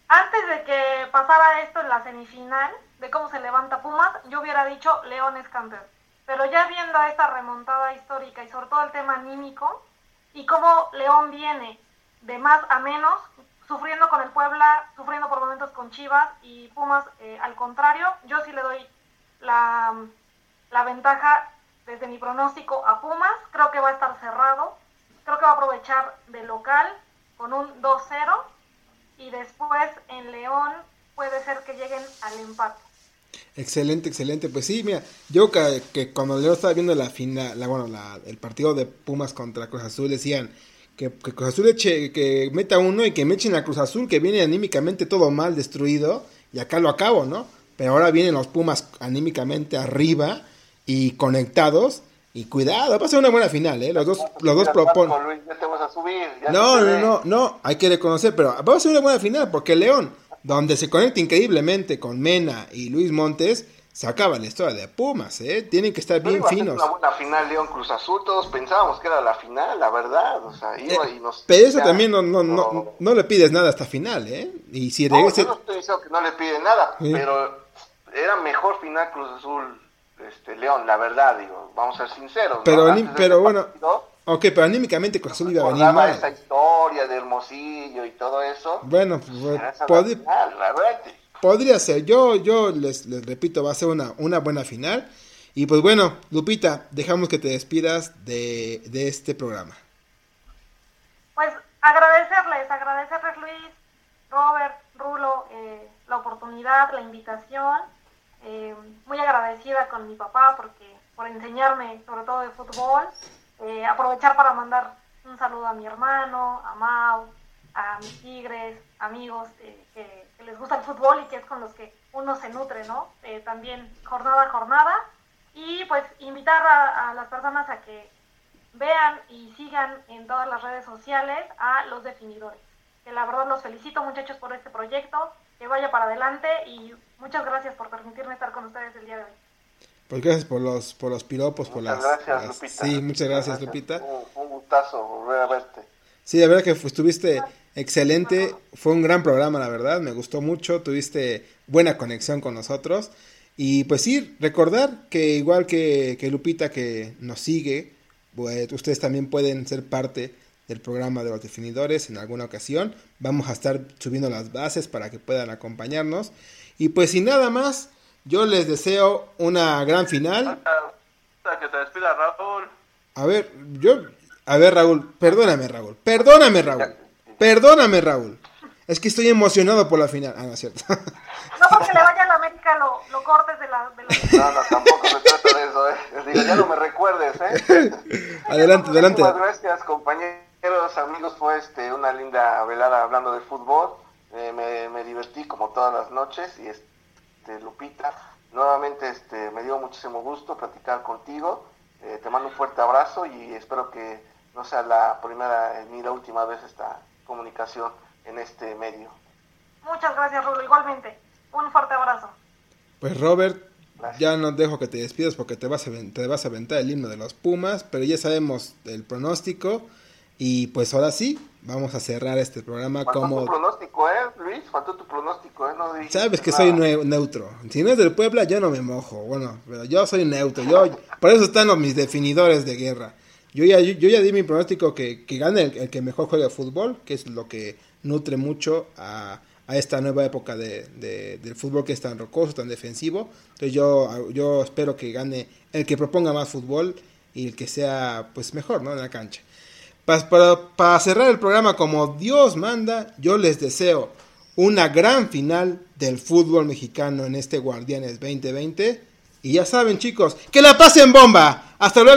Antes de que pasara esto en la semifinal, de cómo se levanta Pumas, yo hubiera dicho León es campeón. Pero ya viendo esta remontada histórica y sobre todo el tema anímico y cómo León viene de más a menos, sufriendo con el Puebla, sufriendo por momentos con Chivas y Pumas eh, al contrario, yo sí le doy la, la ventaja desde mi pronóstico a Pumas, creo que va a estar cerrado, creo que va a aprovechar de local con un 2-0 y después en León puede ser que lleguen al empate. Excelente, excelente. Pues sí, mira, yo que, cuando yo estaba viendo la final, la, bueno, la, el partido de Pumas contra Cruz Azul decían, que, que Cruz Azul eche, que meta uno y que me echen a Cruz Azul, que viene anímicamente todo mal, destruido, y acá lo acabo, ¿no? Pero ahora vienen los Pumas anímicamente arriba y conectados. Y cuidado, va a ser una buena final, ¿eh? Los dos, los dos proponen. No, no, no, no, hay que reconocer, pero va a ser una buena final porque León, donde se conecta increíblemente con Mena y Luis Montes, se acaba la historia de Pumas, ¿eh? Tienen que estar bien finos. una buena final León Cruz Azul, todos pensábamos que era la final, la verdad, o sea, iba y nos... Pero eso también no, no, no, no, le pides nada a esta final, ¿eh? Y si regrese... No, yo no estoy diciendo que no le pide nada, pero era mejor final Cruz Azul este, León, la verdad, digo, vamos a ser sinceros. Pero, pero bueno, ok, pero anímicamente Cruz Azul iba a venir mal. esa historia de Hermosillo y todo eso. Bueno, pues, pod podría ser. Yo, yo les, repito, va a ser una, buena final. Y pues bueno, Lupita, dejamos que te despidas de, este programa. Pues agradecerles, agradecerles Luis, Robert, Rulo, eh, la oportunidad, la invitación. Eh, muy agradecida con mi papá porque por enseñarme sobre todo de fútbol. Eh, aprovechar para mandar un saludo a mi hermano, a Mau, a mis tigres, amigos que, les gusta el fútbol y que es con los que uno se nutre, ¿no? también jornada a jornada. Y pues invitar a, a las personas a que vean y sigan en todas las redes sociales a los definidores. Que la verdad los felicito muchachos por este proyecto que vaya para adelante y muchas gracias por permitirme estar con ustedes el día de hoy. Pues gracias por los, por los piropos, por muchas las, gracias, Lupita. Sí, muchas gracias, Lupita. Un, gustazo volver a verte. Sí, la verdad que estuviste excelente, fue un gran programa, la verdad, me gustó mucho, tuviste buena conexión con nosotros. Y pues sí, recordar que igual que, que Lupita que nos sigue, pues ustedes también pueden ser parte del programa de los definidores en alguna ocasión. Vamos a estar subiendo las bases para que puedan acompañarnos. Y pues sin nada más, yo les deseo una gran final. Que te despida Raúl. A ver, yo, a ver Raúl, perdóname Raúl, perdóname Raúl, perdóname Raúl. Es que estoy emocionado por la final. Ah, no es cierto. No porque le vaya a la América lo, lo cortes de la, de la... No, no, tampoco se trata de eso, eh. Digo, ya no me recuerdes, eh. adelante, adelante. Muchas gracias, compañeros amigos, fue este, una linda velada hablando de fútbol. Eh, me, me, divertí como todas las noches y este, Lupita, nuevamente este, me dio muchísimo gusto platicar contigo. Eh, te mando un fuerte abrazo y espero que no sea la primera ni la última vez esta comunicación en este medio. Muchas gracias, Rulo. Igualmente, un fuerte abrazo. Pues Robert, ya no dejo que te despidas porque te vas, a, te vas a aventar el himno de los Pumas, pero ya sabemos el pronóstico. Y pues ahora sí, vamos a cerrar este programa Faltó como... tu pronóstico, ¿eh, Luis? Faltó tu pronóstico, ¿eh? No Sabes que soy neutro. Si no es del Puebla, yo no me mojo. Bueno, pero yo soy neutro. Yo, por eso están los, mis definidores de guerra. Yo ya, yo, ya di mi pronóstico que, que gane el, que mejor juega fútbol, que es lo que nutre mucho a, esta nueva época de, de, del fútbol que es tan rocoso, tan defensivo. Entonces yo, yo espero que gane el que proponga más fútbol y el que sea pues mejor ¿no? en la cancha. Para, para, cerrar el programa como Dios manda, yo les deseo una gran final del fútbol mexicano en este Guardianes 2020. Y ya saben chicos, que la pasen bomba. Hasta luego.